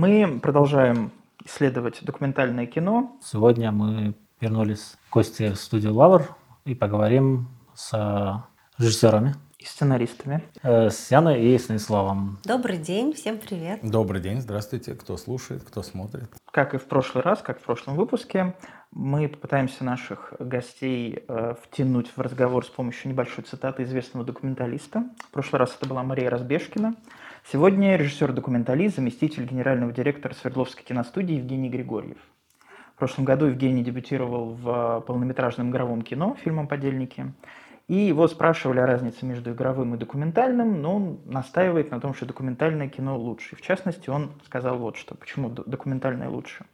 Мы продолжаем исследовать документальное кино. Сегодня мы вернулись в гости в студию «Лавр» и поговорим с режиссерами. И сценаристами. Э, с Яной и Станиславом. Добрый день, всем привет. Добрый день, здравствуйте, кто слушает, кто смотрит. Как и в прошлый раз, как в прошлом выпуске, мы попытаемся наших гостей э, втянуть в разговор с помощью небольшой цитаты известного документалиста. В прошлый раз это была Мария Разбежкина. Сегодня режиссер-документалист, заместитель генерального директора Свердловской киностудии Евгений Григорьев. В прошлом году Евгений дебютировал в полнометражном игровом кино фильмом «Подельники». И его спрашивали о разнице между игровым и документальным, но он настаивает на том, что документальное кино лучше. В частности, он сказал вот что, почему документальное лучше.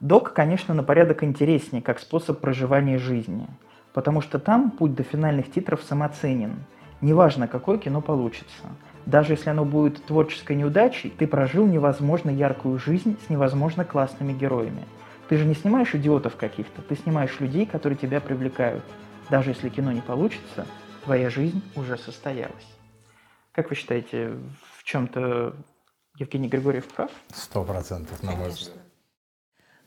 Док, конечно, на порядок интереснее, как способ проживания жизни, потому что там путь до финальных титров самоценен. Неважно, какое кино получится. Даже если оно будет творческой неудачей, ты прожил невозможно яркую жизнь с невозможно классными героями. Ты же не снимаешь идиотов каких-то, ты снимаешь людей, которые тебя привлекают – даже если кино не получится, твоя жизнь уже состоялась. Как вы считаете, в чем-то Евгений Григорьев прав? Сто процентов, на мой взгляд.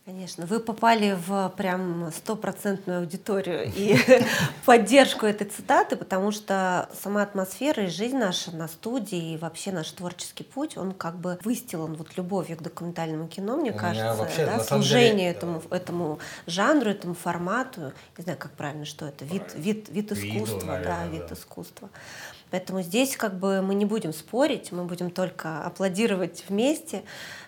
Конечно, вы попали в прям стопроцентную аудиторию и поддержку этой цитаты, потому что сама атмосфера и жизнь наша на студии и вообще наш творческий путь, он как бы выстилан вот любовью к документальному кино, мне кажется, вообще, да, служение деле, этому, этому жанру, этому формату, не знаю, как правильно, что это, вид, вид, вид искусства, Виду, наверное, да, вид да. искусства. Поэтому здесь как бы мы не будем спорить, мы будем только аплодировать вместе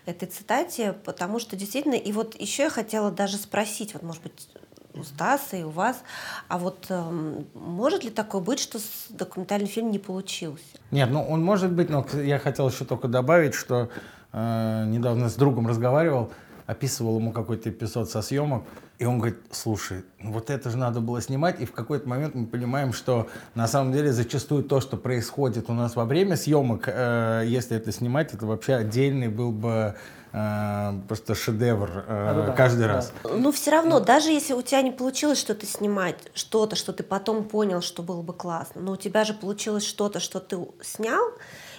этой цитате, потому что действительно, и вот еще я хотела даже спросить, вот может быть у Стаса и у вас, а вот э, может ли такое быть, что документальный фильм не получился? Нет, ну он может быть, но я хотел еще только добавить, что э, недавно с другом разговаривал, описывал ему какой-то эпизод со съемок, и он говорит, слушай, ну вот это же надо было снимать, и в какой-то момент мы понимаем, что на самом деле зачастую то, что происходит у нас во время съемок, э, если это снимать, это вообще отдельный был бы э, просто шедевр э, да, каждый да. раз. Ну все равно, даже если у тебя не получилось что-то снимать, что-то, что ты потом понял, что было бы классно, но у тебя же получилось что-то, что ты снял,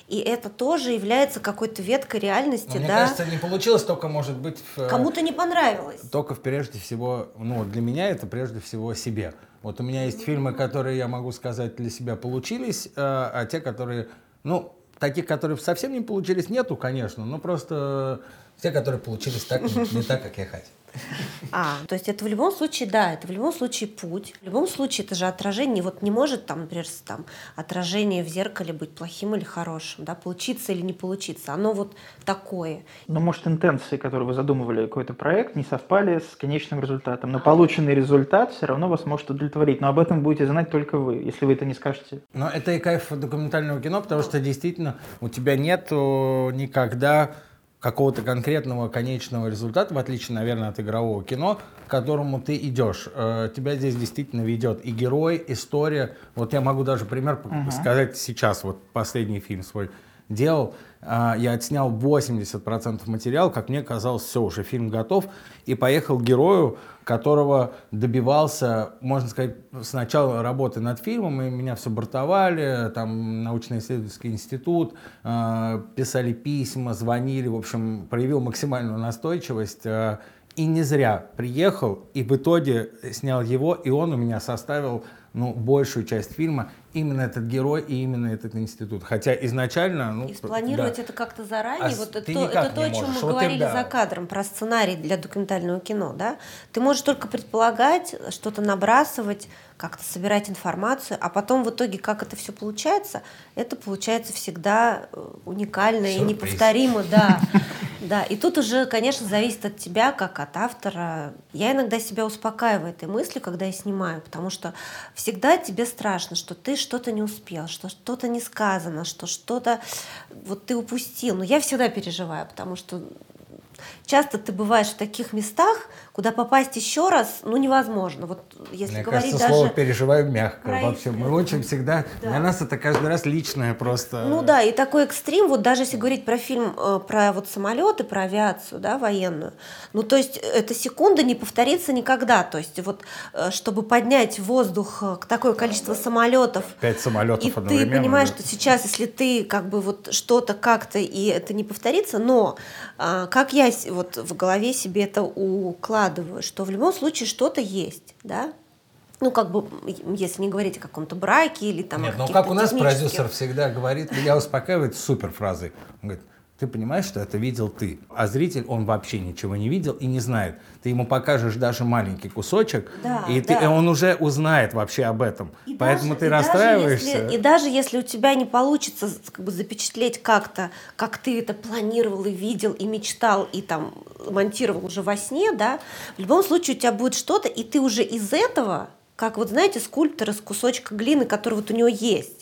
и это тоже является какой-то веткой реальности, Но, да. Мне кажется, не получилось только, может быть, в, кому-то не понравилось. Только в, прежде всего, ну для меня это прежде всего себе. Вот у меня есть фильмы, которые я могу сказать для себя получились, а, а те, которые, ну таких, которые совсем не получились, нету, конечно, но просто те, которые получились так не так, как я хотел. А, то есть это в любом случае, да, это в любом случае путь. В любом случае это же отражение. Вот не может там, например, там, отражение в зеркале быть плохим или хорошим, да, получиться или не получиться. Оно вот такое. Но может интенции, которые вы задумывали какой-то проект, не совпали с конечным результатом. Но полученный результат все равно вас может удовлетворить. Но об этом будете знать только вы, если вы это не скажете. Но это и кайф документального кино, потому что действительно у тебя нет никогда какого-то конкретного конечного результата, в отличие, наверное, от игрового кино, к которому ты идешь. Э, тебя здесь действительно ведет и герой, история. Вот я могу даже пример uh-huh. сказать сейчас. Вот последний фильм свой делал. А, я отснял 80% материала, как мне казалось, все, уже фильм готов, и поехал герою, которого добивался, можно сказать, сначала работы над фильмом, и меня все бортовали, там научно-исследовательский институт, а, писали письма, звонили, в общем, проявил максимальную настойчивость, а, и не зря приехал, и в итоге снял его, и он у меня составил ну, большую часть фильма именно этот герой и именно этот институт. Хотя изначально... Ну, и спланировать да. это как-то заранее, а вот это, то, это то, о чем мы вот говорили да. за кадром, про сценарий для документального кино, да? Ты можешь только предполагать, что-то набрасывать, как-то собирать информацию, а потом в итоге, как это все получается, это получается всегда э, уникально Сюрприз. и неповторимо, да. Да, и тут уже, конечно, зависит от тебя, как от автора. Я иногда себя успокаиваю этой мыслью, когда я снимаю, потому что всегда тебе страшно, что ты что-то не успел, что что-то не сказано, что что-то вот ты упустил. Но я всегда переживаю, потому что часто ты бываешь в таких местах, куда попасть еще раз, ну, невозможно. Вот если Мне говорить кажется, даже... слово переживаем мягко. про Вообще, мы очень всегда... Да. Для нас это каждый раз личное просто. Ну да, и такой экстрим, вот даже если говорить про фильм э, про вот самолеты, про авиацию, да, военную, ну то есть эта секунда не повторится никогда, то есть вот э, чтобы поднять в воздух э, такое количество самолетов, Пять самолетов и ты одновременно. понимаешь, да. что сейчас, если ты как бы вот что-то как-то и это не повторится, но а, как я вот в голове себе это укладываю, что в любом случае что-то есть, да? Ну, как бы, если не говорить о каком-то браке или там Нет, ну как у нас продюсер всегда говорит, меня успокаивает супер фразой. Он говорит, ты понимаешь, что это видел ты, а зритель, он вообще ничего не видел и не знает. Ты ему покажешь даже маленький кусочек, Да, и, ты- да. и он уже узнает вообще об этом. И Поэтому даже- ты и даже расстраиваешься. если- и даже если у тебя не получится как бы запечатлеть как-то, как ты это планировал и видел, и мечтал, и там монтировал уже во сне, да, в любом случае у тебя будет что-то, и ты уже из этого, как вот знаете, скульптор из кусочка глины, который вот у него есть,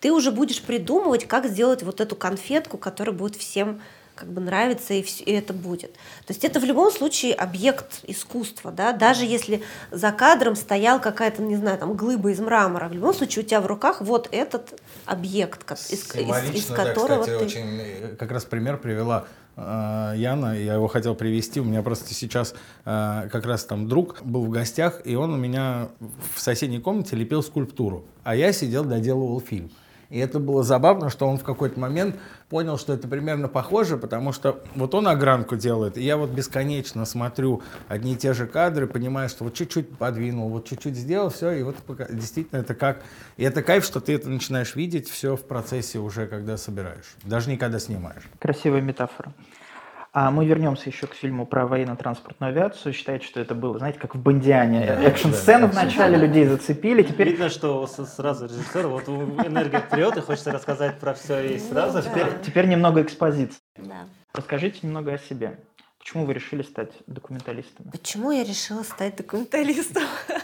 ты уже будешь придумывать, как сделать вот эту конфетку, которая будет всем как бы нравится и, вс- и это будет. То есть это в любом случае объект искусства, да, даже если за кадром стоял какая-то, не знаю, там глыба из мрамора, в любом случае у тебя в руках вот этот объект, из, из- из Символично, да, которого кстати, ты... очень э, как раз пример привела э, Яна, я его хотел привести. У меня просто сейчас э, как раз там друг был в гостях, и он у меня в соседней комнате лепил скульптуру, а я сидел доделывал фильм. И это было забавно, что он в какой-то момент понял, что это примерно похоже, потому что вот он огранку делает, и я вот бесконечно смотрю одни и те же кадры, понимаю, что вот чуть-чуть подвинул, вот чуть-чуть сделал, все, и вот пока- действительно это как... И это кайф, что ты это начинаешь видеть все в процессе уже, когда собираешь, даже не когда снимаешь. Красивая метафора. А мы вернемся еще к фильму про военно-транспортную авиацию. Считаете, что это было, знаете, как в Бондиане. Да, Экшн-сцену да, да. вначале людей зацепили, теперь Видно, что сразу режиссер, вот энергия вперед, и хочется рассказать про все и сразу. да. теперь, теперь немного экспозиции. Да. Расскажите немного о себе. Почему вы решили стать документалистом? Почему я решила стать документалистом?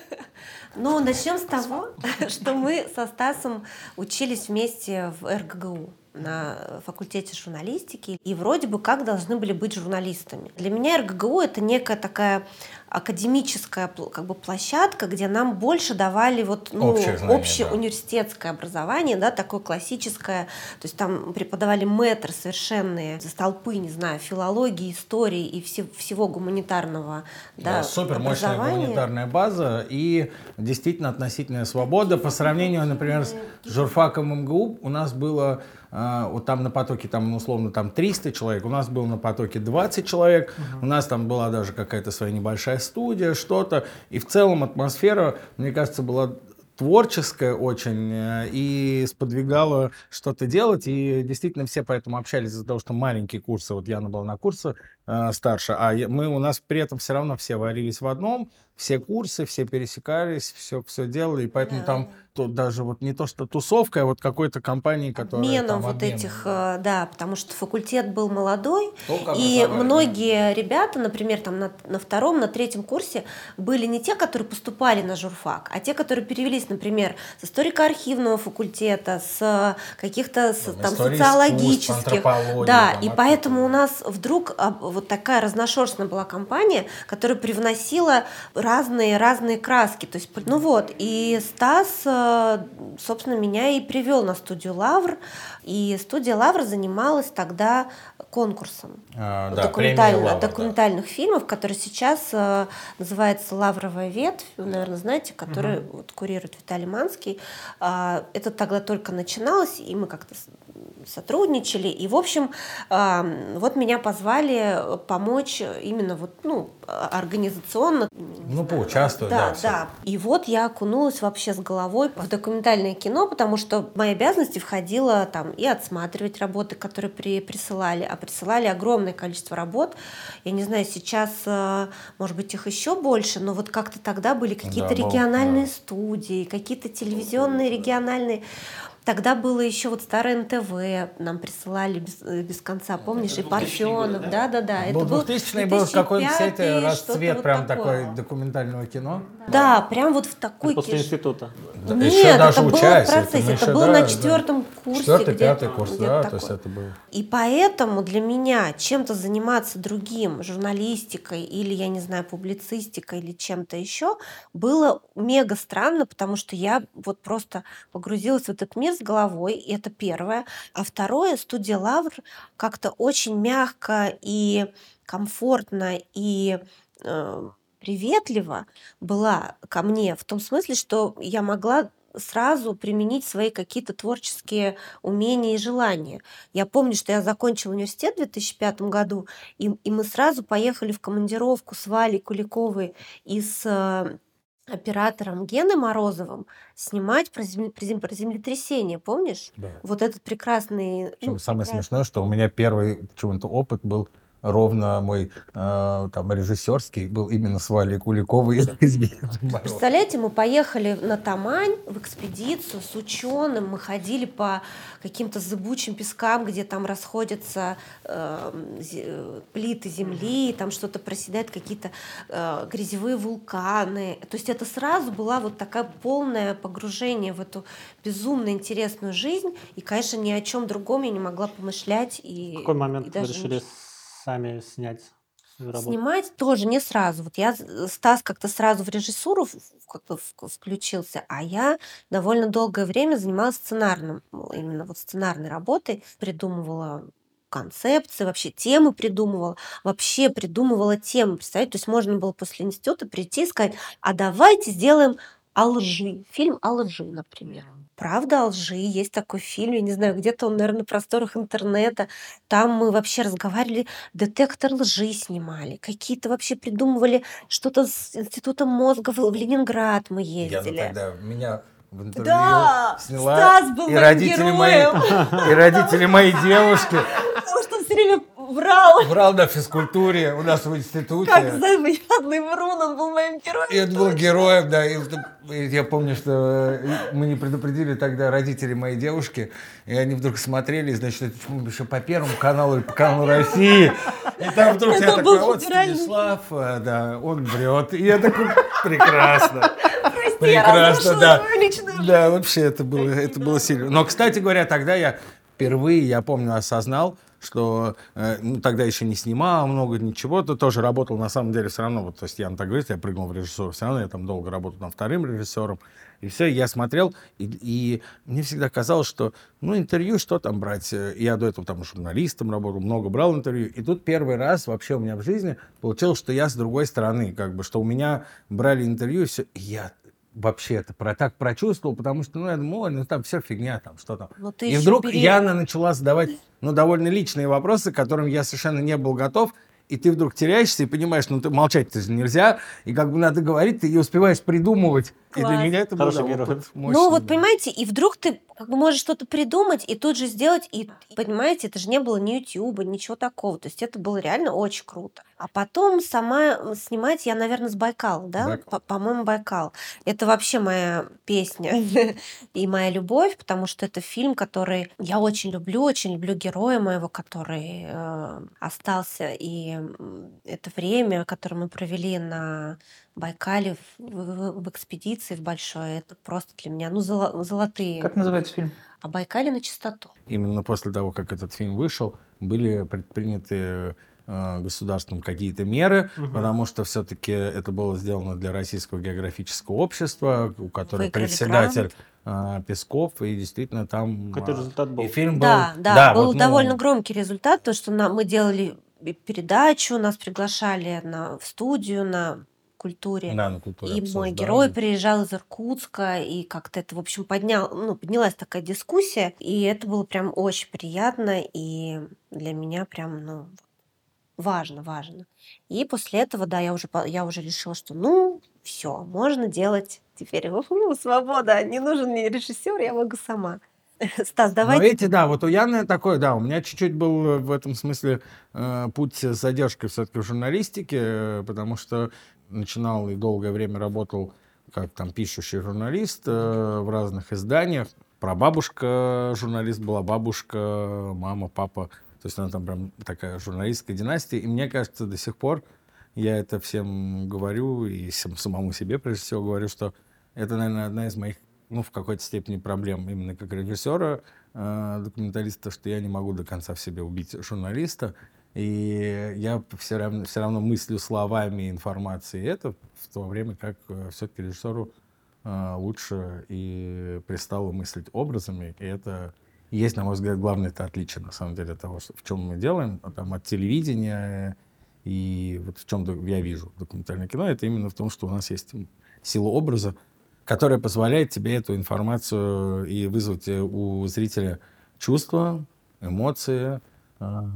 Ну, начнем с того, что мы со Стасом учились вместе в РГГУ на факультете журналистики и вроде бы как должны были быть журналистами. Для меня РГГУ это некая такая академическая как бы площадка, где нам больше давали вот ну, Общее знание, общее да. университетское образование, да, такое классическое, то есть там преподавали мэтры совершенные, столпы, не знаю, филологии, истории и все- всего гуманитарного да, супер мощная образования. гуманитарная база и действительно относительная свобода. По сравнению, например, с журфаком МГУ у нас было вот там на потоке там ну, условно там 300 человек, у нас было на потоке 20 человек, у нас там была даже какая-то своя небольшая студия, что-то. И в целом атмосфера, мне кажется, была творческая очень э, и сподвигала что-то делать. И действительно все поэтому общались из-за того, что маленькие курсы. Вот Яна была на курсе э, старше, а мы у нас при этом все равно все варились в одном, все курсы, все пересекались, все, все делали. И поэтому Да. там тут даже вот не то, что тусовка, а вот какой-то компании, которая обменом там вот обменом, этих, да. э, да, потому что факультет был молодой, Только и многие ребята, например, там на, на втором, на третьем курсе были не те, которые поступали на журфак, а те, которые перевелись, например, с историко-архивного факультета, с каких-то с, Там, там, социологических, да, там, и поэтому у нас вдруг а, вот такая разношерстная была компания, которая привносила разные разные краски, то есть, ну вот, и Стас, э, собственно, меня и привел на студию Лавр, и студия Лавр занималась тогда конкурсом А, да, документаль- премия «Лавр», да. документальных фильмов, который сейчас э, называется «Лавровая ветвь», вы, наверное, знаете, который вот, курирует Виталий Манский. А, это тогда только начиналось, и мы как-то сотрудничали. И, в общем, а, вот меня позвали помочь именно вот, ну, организационно. Ну, поучаствовать, да, Да, да. И вот я окунулась вообще с головой в документальное кино, потому что в мои обязанности входило там и отсматривать работы, которые при, присылали, а присылали огромное количество работ. Я не знаю, сейчас, э, может быть, их еще больше, но вот как-то тогда были какие-то Да, региональные да. студии, какие-то телевизионные региональные. Тогда было еще вот старое НТВ, нам присылали без, э, без конца, помнишь, и Парфенов, да-да-да. Был 2000 был какой-то, кстати, расцвет прям такой документального кино. Да, прям вот в такой... После института. Нет, еще даже это учась, было в процессе, это, это было да, на четвертом да. курсе. Четвертый, пятый курс, да, такой. то есть это было. И поэтому для меня чем-то заниматься другим, журналистикой или, я не знаю, публицистикой или чем-то еще, было мега странно, потому что я вот просто погрузилась в этот мир с головой, это первое. А второе, студия Лавр как-то очень мягко и комфортно и э, приветлива была ко мне в том смысле, что я могла сразу применить свои какие-то творческие умения и желания. Я помню, что я закончила университет в 2005 году, и, и мы сразу поехали в командировку с Валей Куликовой и с э, оператором Геной Морозовым снимать про, земле, про землетрясение, помнишь? Да. Вот этот прекрасный... Ну, самое прекрасный... смешное, что у меня первый чего-то опыт был ровно мой э, там режиссерский был именно с Валей Куликовой Представляете, мы поехали на Тамань в экспедицию с ученым, мы ходили по каким-то зыбучим пескам, где там расходятся э, плиты земли, там что-то проседает, какие-то э, грязевые вулканы. То есть это сразу была вот такая полное погружение в эту безумно интересную жизнь, и, конечно, ни о чем другом я не могла помышлять. И, в какой момент вы решили сами снять работу? Снимать тоже не сразу. Вот я, Стас как-то сразу в режиссуру включился, а я довольно долгое время занималась сценарным, именно вот сценарной работой, придумывала концепции, вообще темы придумывала, вообще придумывала темы, представляете? То есть можно было после института прийти и сказать, а давайте сделаем о лжи, фильм о лжи, например. Правда лжи. Есть такой фильм, я не знаю, где-то он, наверное, на просторах интернета. Там мы вообще разговаривали, детектор лжи снимали. Какие-то вообще придумывали что-то с институтом мозга в Ленинград мы ездили. Я тогда меня в интервью да, сняла. Стас был и родители героем. мои, и родители моей девушки. Потому что все время Врал. Врал на физкультуре у нас в институте. Как заядлый врун, он был моим героем. И он был героем, да. И, я помню, что мы не предупредили тогда родители моей девушки, и они вдруг смотрели, значит, это еще по Первому каналу или по каналу России. И там вдруг это я такой, вот Станислав, э, да, он врет. И я такой, прекрасно. Прекрасно, да. Да, вообще это было, это было сильно. Но, кстати говоря, тогда я впервые, я помню, осознал, что э, ну, тогда еще не снимал много ничего, то тоже работал на самом деле все равно, вот, то есть я так говорит, я прыгнул в режиссуру, все равно я там долго работал там вторым режиссером, и все, я смотрел, и, и мне всегда казалось, что, ну, интервью, что там брать? Я до этого там журналистом работал, много брал интервью, и тут первый раз вообще у меня в жизни получилось, что я с другой стороны, как бы, что у меня брали интервью, и все, и я вообще это про, так прочувствовал, потому что, ну, я думал, ну, там все фигня, там, что там. Но и вдруг бери... Яна начала задавать, ну, довольно личные вопросы, к которым я совершенно не был готов, и ты вдруг теряешься и понимаешь, ну, ты молчать-то же нельзя, и как бы надо говорить, ты и успеваешь придумывать. Класс. И для меня это был опыт мощный. Ну, вот, понимаете, и вдруг ты как бы можешь что-то придумать и тут же сделать, и, понимаете, это же не было ни Ютьюба, ничего такого, то есть это было реально очень круто. А потом сама снимать я, наверное, с Байкала, да? Байкал. По-моему, Байкал. Это вообще моя песня и моя любовь, потому что это фильм, который я очень люблю, очень люблю героя моего, который э, остался, и это время, которое мы провели на Байкале в, в, в экспедиции в большой, это просто для меня, ну, золо, золотые. Как называется фильм? А Байкале на чистоту. Именно после того, как этот фильм вышел, были предприняты э, государством какие-то меры, угу. потому что все-таки это было сделано для Российского географического общества, у которого председатель э, Песков, и действительно там... Какой результат был? И фильм был... Да, да, да был вот, ну... довольно громкий результат, то, что на, мы делали передачу, нас приглашали на, в студию на культуре. Да, на культуре. И мой герой приезжал из Иркутска, и как-то это, в общем, поднял, ну, поднялась такая дискуссия, и это было прям очень приятно, и для меня прям, ну, важно, важно. И после этого, да, я уже, я уже решила, что, ну, все, можно делать теперь свобода, не нужен мне режиссер, я могу сама. Стас, давай. Но эти, да, вот у Яны такой, да, у меня чуть-чуть был в этом смысле э, путь с задержкой все-таки в журналистике, э, потому что начинал и долгое время работал как там пишущий журналист э, в разных изданиях. прабабушка журналист была, бабушка, мама, папа. То есть она там прям такая журналистская династия. И мне кажется, до сих пор я это всем говорю и самому себе, прежде всего, говорю, что это, наверное, одна из моих, ну, в какой-то степени проблем именно как режиссера, э, документалиста, что я не могу до конца в себе убить журналиста. И я все равно, все равно мыслю словами информации это, в то время как э, все-таки режиссеру э, лучше и пристало мыслить образами. И это есть, на мой взгляд, главное это отличие, на самом деле, того, что, в чем мы делаем, там, от телевидения и вот в чем я вижу документальное кино, это именно в том, что у нас есть сила образа, которая позволяет тебе эту информацию и вызвать у зрителя чувства, эмоции, а,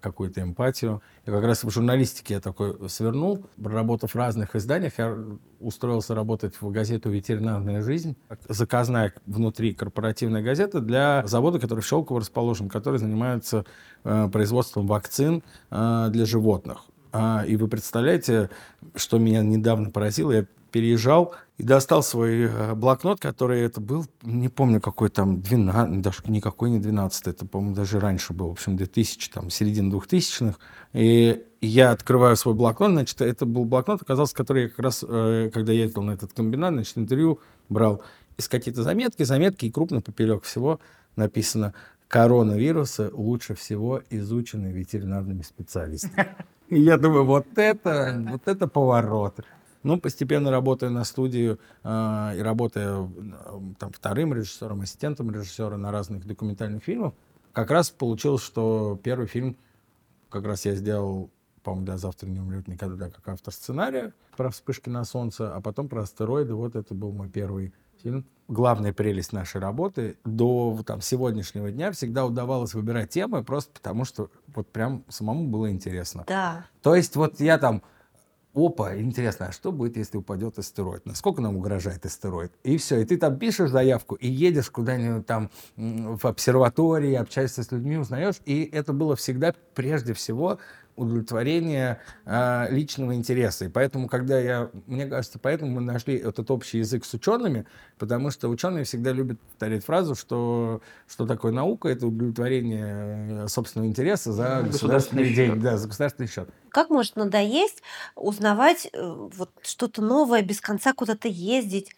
какую-то эмпатию. И как раз в журналистике я такой свернул. Работав в разных изданиях, я устроился работать в газету «Ветеринарная жизнь». Заказная внутри корпоративная газета для завода, который в Щелково расположен, который занимается э, производством вакцин э, для животных. А, и вы представляете, что меня недавно поразило? Я переезжал и достал свой э, блокнот, который это был, не помню, какой там, 12, даже никакой не 12, это, по-моему, даже раньше был, в общем, 2000, там, середина 2000-х. И я открываю свой блокнот, значит, это был блокнот, оказался, который я как раз, э, когда я ездил на этот комбинат, значит, интервью брал из какие-то заметки, заметки, и крупно поперек всего написано коронавирусы лучше всего изучены ветеринарными специалистами. И я думаю, вот это, вот это поворот. Ну, постепенно работая на студию э, и работая там, вторым режиссером, ассистентом режиссера на разных документальных фильмах, как раз получилось, что первый фильм как раз я сделал, по-моему, «Да, завтра не умрет никогда», как автор сценария про вспышки на солнце, а потом про астероиды. Вот это был мой первый фильм. Главная прелесть нашей работы до там, сегодняшнего дня всегда удавалось выбирать темы просто потому, что вот прям самому было интересно. Да. То есть вот я там опа, интересно, а что будет, если упадет астероид? Насколько нам угрожает астероид? И все, и ты там пишешь заявку и едешь куда-нибудь там в обсерватории, общаешься с людьми, узнаешь. И это было всегда прежде всего удовлетворение э, личного интереса. И поэтому, когда я, мне кажется, поэтому мы нашли этот общий язык с учеными, потому что ученые всегда любят повторять фразу, что, что такое наука, это удовлетворение собственного интереса за ну, государственный деньги, да, за государственный счет. Как может надоесть узнавать э, вот что-то новое, без конца куда-то ездить,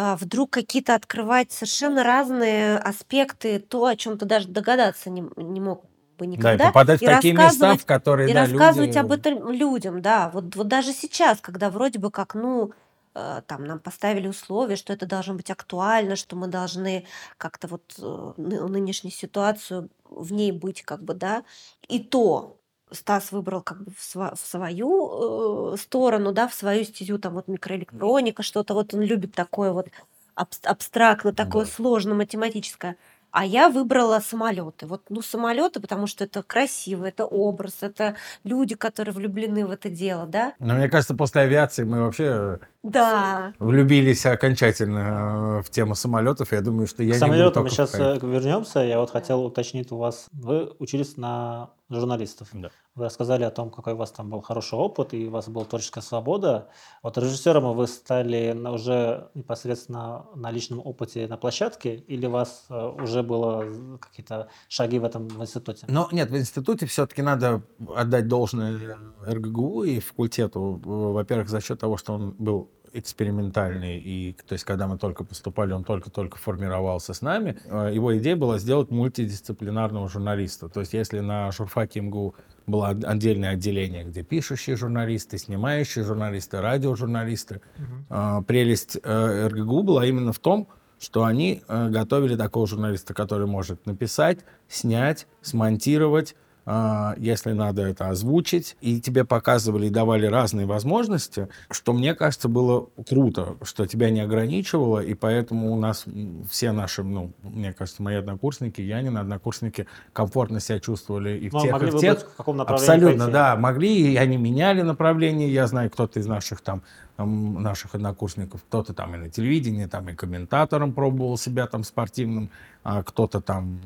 а, вдруг какие-то открывать совершенно разные аспекты, то, о чем ты даже догадаться не, не мог бы никогда. Да, и попадать и в такие места, в которые и да, рассказывать люди... об этом людям, да. Вот, вот даже сейчас, когда вроде бы как, ну, э, там нам поставили условия, что это должно быть актуально, что мы должны как-то вот э, нынешнюю ситуацию в ней быть, как бы, да. И то Стас выбрал как бы в, сва- в свою э, сторону, да, в свою стезю, там вот микроэлектроника, что-то вот он любит такое вот абстрактно, такое да. сложно математическое. А я выбрала самолеты. Вот, ну, самолеты, потому что это красиво, это образ, это люди, которые влюблены в это дело, да? Но мне кажется, после авиации мы вообще да. влюбились окончательно э, в тему самолетов. Я думаю, что я К самолетам мы сейчас. Э, вернемся. Я вот хотел уточнить у вас. Вы учились на журналистов. Да. Вы рассказали о том, какой у вас там был хороший опыт, и у вас была творческая свобода. Вот режиссером вы стали уже непосредственно на личном опыте на площадке, или у вас э, уже было какие-то шаги в этом в институте? Ну, нет, в институте все-таки надо отдать должное РГГУ и факультету. Во-первых, за счет того, что он был экспериментальный, и то есть когда мы только поступали, он только-только формировался с нами. Э, его идея была сделать мультидисциплинарного журналиста. То есть если на журфаке МГУ было отдельное отделение, где пишущие журналисты, снимающие журналисты, радиожурналисты, угу. прелесть э, РГГУ была именно в том, что они готовили такого журналиста, который может написать, снять, смонтировать, если надо это озвучить, и тебе показывали и давали разные возможности, что мне кажется было круто, что тебя не ограничивало, и поэтому у нас все наши, ну, мне кажется, мои однокурсники, Янин, однокурсники комфортно себя чувствовали и в ну, тех, и в тех. В каком Абсолютно, пойти? да, могли, и они меняли направление, я знаю, кто-то из наших там наших однокурсников, кто-то там и на телевидении, там и комментатором пробовал себя там спортивным, а кто-то там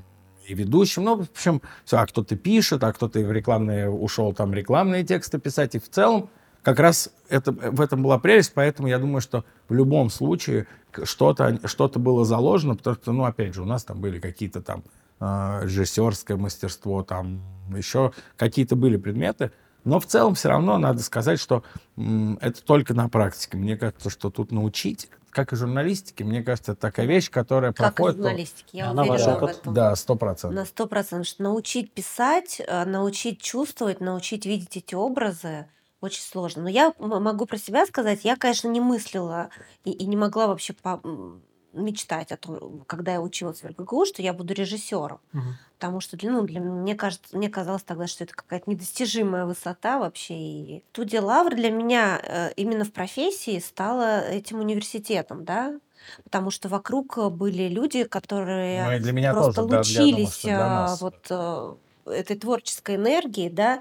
и ведущим, ну, в общем, все, а кто-то пишет, а кто-то в рекламные ушел там рекламные тексты писать, и в целом как раз это, в этом была прелесть, поэтому я думаю, что в любом случае что-то что было заложено, потому что, ну, опять же, у нас там были какие-то там э, режиссерское мастерство, там еще какие-то были предметы, но в целом все равно надо сказать, что это только на практике. Мне кажется, что тут научить, как и журналистике, мне кажется, это такая вещь, которая как проходит... Как журналистике, я Она уверена в этом. Да, сто процентов. На сто процентов. Что научить писать, э, научить чувствовать, научить видеть эти образы очень сложно. Но я могу про себя сказать, я, конечно, не мыслила и, и не могла вообще по мечтать о том, когда я училась в РГГУ, что я буду режиссером. Угу. Потому что ну, для мне кажется, мне казалось тогда, что это какая-то недостижимая высота вообще. И студия Лавр для меня э, именно в профессии стала этим университетом, да, потому что вокруг были люди, которые ну, для меня просто тоже, лучились да, думаю, вот э, этой творческой энергии, да,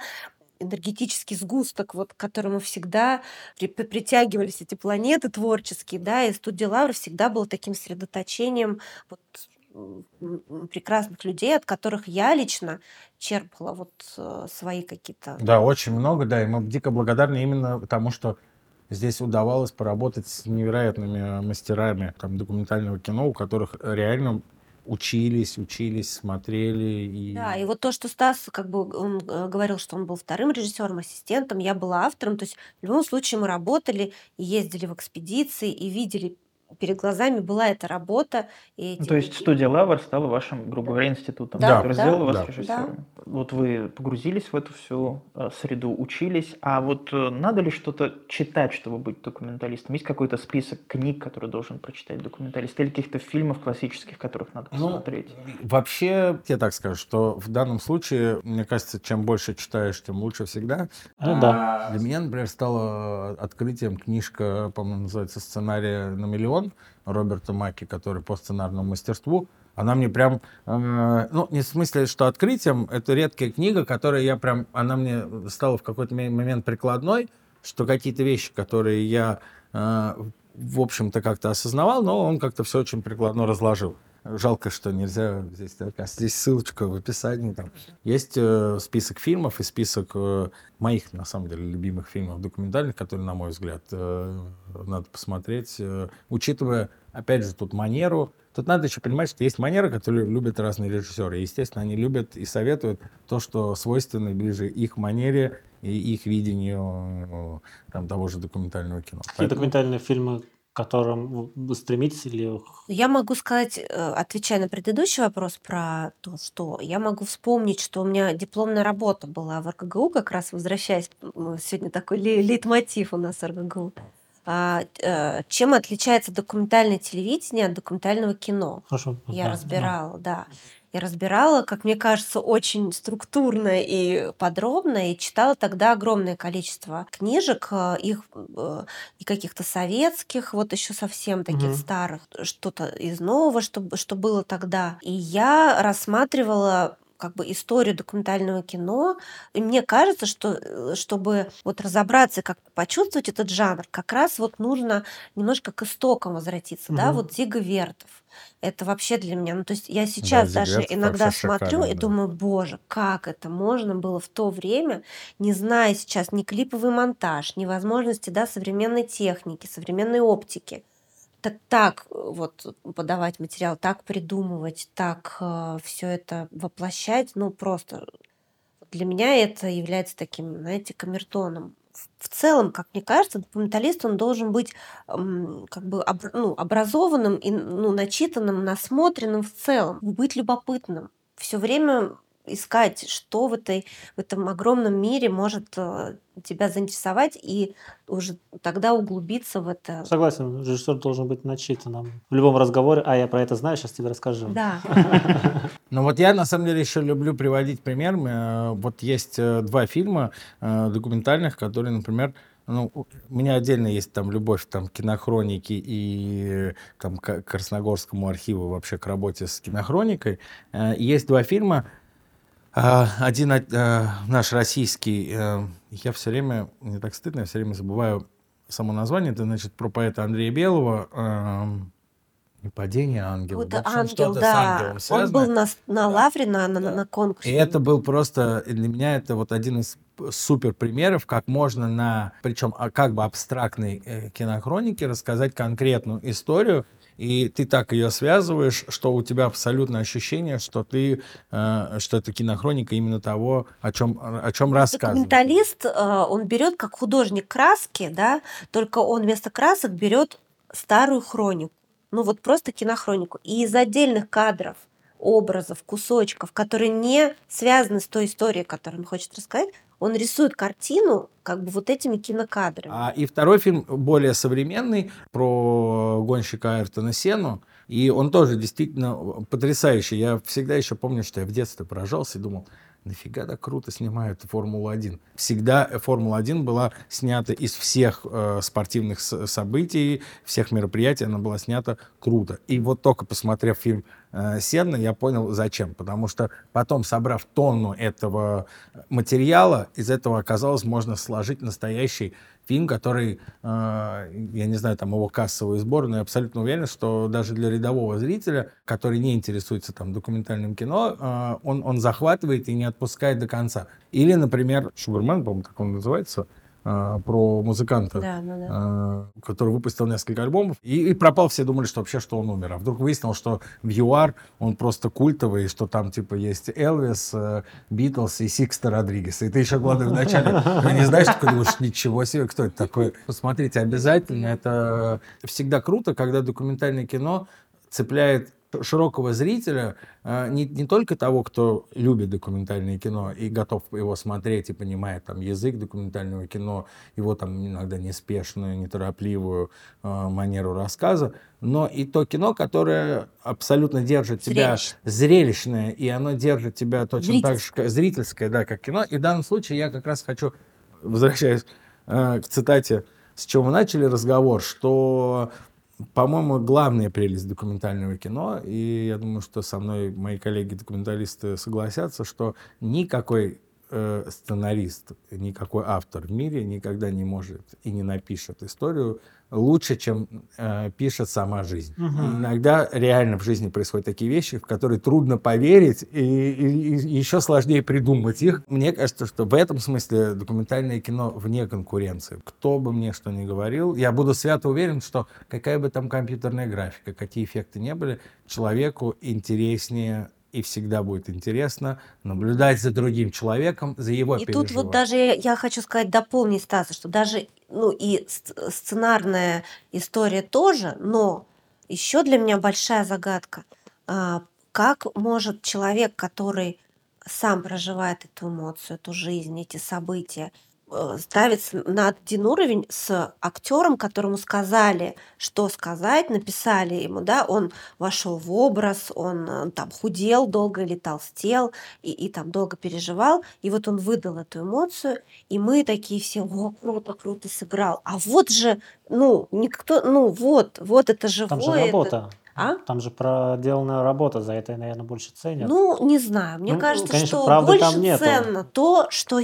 энергетический сгусток, вот, к которому всегда при, притягивались эти планеты творческие, да, и студия Лавры всегда был таким средоточением вот, прекрасных людей, от которых я лично черпала вот э, свои какие-то... Да, очень много, да, и мы дико благодарны именно тому, что здесь удавалось поработать с невероятными мастерами там, документального кино, у которых реально учились, учились, смотрели. И... Да, и вот то, что Стас как бы он э, говорил, что он был вторым режиссером, ассистентом, я была автором, то есть в любом случае мы работали и ездили в экспедиции и видели перед глазами была эта работа. И эти... То есть студия Лавр стала вашим, грубо говоря, институтом, да, который да, сделал вас да. режиссером. Да. Вот вы погрузились в эту всю э, среду, учились, а вот э, надо ли что-то читать, чтобы быть документалистом? Есть какой-то список книг, которые должен прочитать документалист, или каких-то фильмов классических, которых надо ну, посмотреть? Ну, вообще, я так скажу, что в данном случае, мне кажется, чем больше читаешь, тем лучше всегда. Ну, да. Для меня, например, стало открытием книжка, по-моему, называется «Сценарий на миллион», Роберта Маки, который по сценарному мастерству, она мне прям, э, ну, не в смысле, что открытием, это редкая книга, которая я прям, она мне стала в какой-то момент прикладной, что какие-то вещи, которые я, э, в общем-то, как-то осознавал, но он как-то все очень прикладно разложил. Жалко, что нельзя здесь, здесь ссылочка в описании. Там. Есть э, список фильмов и список э, моих, на самом деле, любимых фильмов документальных, которые, на мой взгляд, э, надо посмотреть. Э, учитывая, опять же, тут манеру. Тут надо еще понимать, что есть манеры, которые любят разные режиссеры. естественно, они любят и советуют то, что свойственно ближе их манере и их видению э, там, того же документального кино. Какие Поэтому... документальные фильмы к которым вы стремитесь или... Я могу сказать, э, отвечая на предыдущий вопрос про то, что я могу вспомнить, что у меня дипломная работа была в РГГУ, как раз возвращаясь, сегодня такой лейтмотив у нас в РГГУ. А, э, чем отличается документальное телевидение от документального кино? Хорошо. Я да, разбирала, да. да и разбирала, как мне кажется, очень структурно и подробно, и читала тогда огромное количество книжек, э, их э, и каких-то советских, вот еще совсем таких угу. старых, что-то из нового, что, что было тогда. И я рассматривала как бы историю документального кино. И мне кажется, что э, чтобы вот разобраться, как почувствовать этот жанр, как раз вот нужно немножко к истокам возвратиться, угу. да, вот Зига Вертов. Это вообще для меня, ну то есть я сейчас да, даже иногда смотрю и да. думаю, боже, как это можно было в то время, не зная сейчас ни клиповый монтаж, ни возможности, да, современной техники, современной оптики так, так э, вот подавать материал, так придумывать, так э, все это воплощать, ну просто для меня это является таким, знаете, камертоном. В целом, как мне кажется, документалист он должен быть эм, как бы об, ну, образованным и ну, начитанным, насмотренным в целом, быть любопытным. Все время искать, что в, этой, в этом огромном мире может э, тебя заинтересовать и уже тогда углубиться в это. Согласен, режиссер должен быть начитанным. В любом разговоре, а я про это знаю, сейчас тебе расскажу. Да. Ну вот я на самом деле еще люблю приводить пример. Э, вот есть э, два фильма документальных, которые, например, ну, у меня отдельно есть там любовь там, к кинохронике и там, к Красногорскому архиву вообще к работе с кинохроникой. Есть два фильма, один э, наш российский, э, я все время, мне так стыдно, я все время забываю само название, это значит про поэта Андрея Белого, не падение ангела. Вот ангел, да. Он был на, на лавре, на, на, на конкурсе. И это был просто, для меня это вот один из супер примеров, как можно на, причем а, как бы абстрактной э, кинохронике рассказать конкретную историю, и ты так ее связываешь, что у тебя абсолютное ощущение, что ты, э, что это кинохроника именно того, о чем, о чем рассказывает. Документалист, э, он берет как художник краски, да, только он вместо красок берет старую хронику, ну вот просто кинохронику, и из отдельных кадров образов, кусочков, которые не связаны с той историей, которую он хочет рассказать, он рисует картину как бы вот этими кинокадрами. А, и второй фильм более современный про гонщика Айртона Сену. И он тоже действительно потрясающий. Я всегда еще помню, что я в детстве поражался и думал, нафига так круто снимают Формулу-1. Всегда Формула-1 была снята из всех э, спортивных событий, всех мероприятий, она была снята круто. И вот только посмотрев фильм э, Сенна, я понял, зачем. Потому что потом, собрав тонну этого материала, из этого оказалось можно сложить настоящий фильм, который, э, я не знаю, там его кассовую сбор, но я абсолютно уверен, что даже для рядового зрителя, который не интересуется там документальным кино, э, он, он захватывает и не отпускает до конца. Или, например, Шугарман, по-моему, так он называется, а, про музыканта, да, да, да. А, который выпустил несколько альбомов, и, и пропал, все думали, что вообще, что он умер. А вдруг выяснилось, что в ЮАР он просто культовый, что там, типа, есть Элвис, э, Битлз и Сикста Родригес. И ты еще, главное, вначале не знаешь, такой думаешь, ничего себе, кто это такой. Посмотрите, обязательно, это всегда круто, когда документальное кино цепляет широкого зрителя, а, не, не только того, кто любит документальное кино и готов его смотреть и понимает там язык документального кино, его там иногда неспешную, неторопливую э, манеру рассказа, но и то кино, которое абсолютно держит тебя Зрелищ. зрелищное, и оно держит тебя точно зрительское. так же зрительское, да, как кино. И в данном случае я как раз хочу, возвращаясь э, к цитате, с чего мы начали разговор, что по-моему, главная прелесть документального кино, и я думаю, что со мной мои коллеги-документалисты согласятся, что никакой э, сценарист, никакой автор в мире никогда не может и не напишет историю лучше, чем э, пишет сама жизнь. Угу. Иногда реально в жизни происходят такие вещи, в которые трудно поверить и, и, и еще сложнее придумать их. Мне кажется, что в этом смысле документальное кино вне конкуренции. Кто бы мне что ни говорил, я буду свято уверен, что какая бы там компьютерная графика, какие эффекты не были, человеку интереснее и всегда будет интересно наблюдать за другим человеком, за его И тут вот даже я хочу сказать, дополнить Стаса, что даже ну и сценарная история тоже, но еще для меня большая загадка, а, как может человек, который сам проживает эту эмоцию, эту жизнь, эти события, ставится на один уровень с актером, которому сказали, что сказать, написали ему, да, он вошел в образ, он э, там худел долго или толстел, и, и там долго переживал, и вот он выдал эту эмоцию, и мы такие все, о, круто, круто сыграл. А вот же, ну, никто, ну вот, вот это живое. Там же работа. Это... А? Там же проделанная работа, за это, наверное, больше ценят. Ну, не знаю. Мне ну, кажется, конечно, что больше там нету. ценно то, что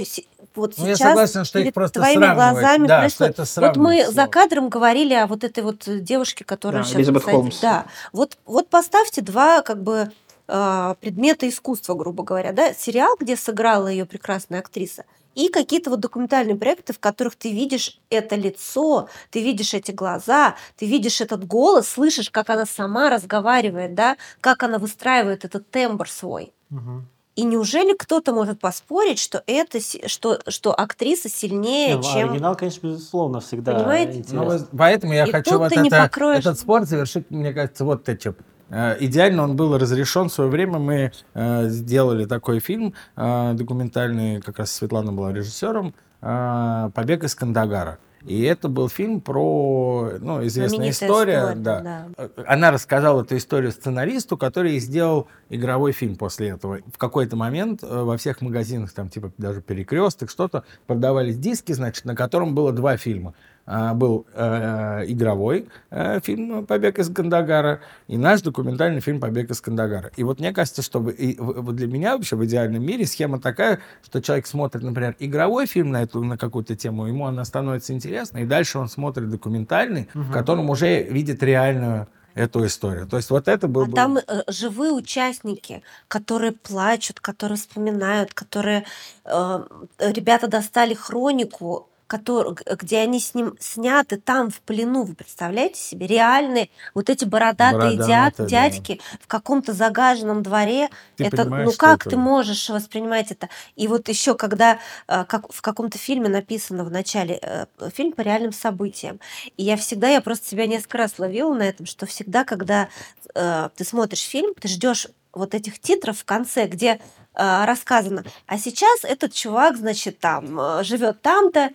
вот ну, сейчас я согласен, что перед их просто твоими глазами да, происходит. Что это вот мы слово. за кадром говорили о вот этой вот девушке, которая да, сейчас... Элизабет Холмс. Да. Вот, вот поставьте два как бы а, предмета искусства, грубо говоря. Да? Сериал, где сыграла ее прекрасная актриса – и какие-то вот документальные проекты, в которых ты видишь это лицо, ты видишь эти глаза, ты видишь этот голос, слышишь, как она сама разговаривает, да, как она выстраивает этот тембр свой. Угу. И неужели кто-то может поспорить, что это, что, что актриса сильнее, Нет, чем... Оригинал, конечно, безусловно, всегда Понимаете? Ну, поэтому я и хочу вот это, покроешь... этот спор завершить, мне кажется, вот этим. Э, идеально он был разрешен в свое время. Мы э, сделали такой фильм э, документальный, как раз Светлана была режиссером, «Побег из Кандагара». И это был фильм про, ну, известная история. история да. да. Она рассказала эту историю сценаристу, который сделал игровой фильм после этого. В какой-то момент во всех магазинах, там типа даже перекресток, что-то, продавались диски, значит, на котором было два фильма. А, был э, игровой э, фильм «Побег из Кандагара» и наш документальный фильм «Побег из Кандагара». И вот мне кажется, что для меня вообще в идеальном мире схема такая, что человек смотрит, например, игровой фильм на эту на какую-то тему, ему она становится интересна, и дальше он смотрит документальный, угу. в котором уже видит реальную эту историю. То есть вот это было... А там э, живые участники, которые плачут, которые вспоминают, которые... Э, ребята достали хронику который, где они с ним сняты там в плену, вы представляете себе, реальные вот эти бородатые, бородатые дяд, дядьки да. в каком-то загаженном дворе. Ты это, ну как это... ты можешь воспринимать это? И вот еще когда э, как, в каком-то фильме написано в начале э, фильм по реальным событиям, и я всегда, я просто себя несколько раз ловила на этом, что всегда, когда э, ты смотришь фильм, ты ждешь вот этих титров в конце, где э, рассказано, а сейчас этот чувак, значит, там живет там-то,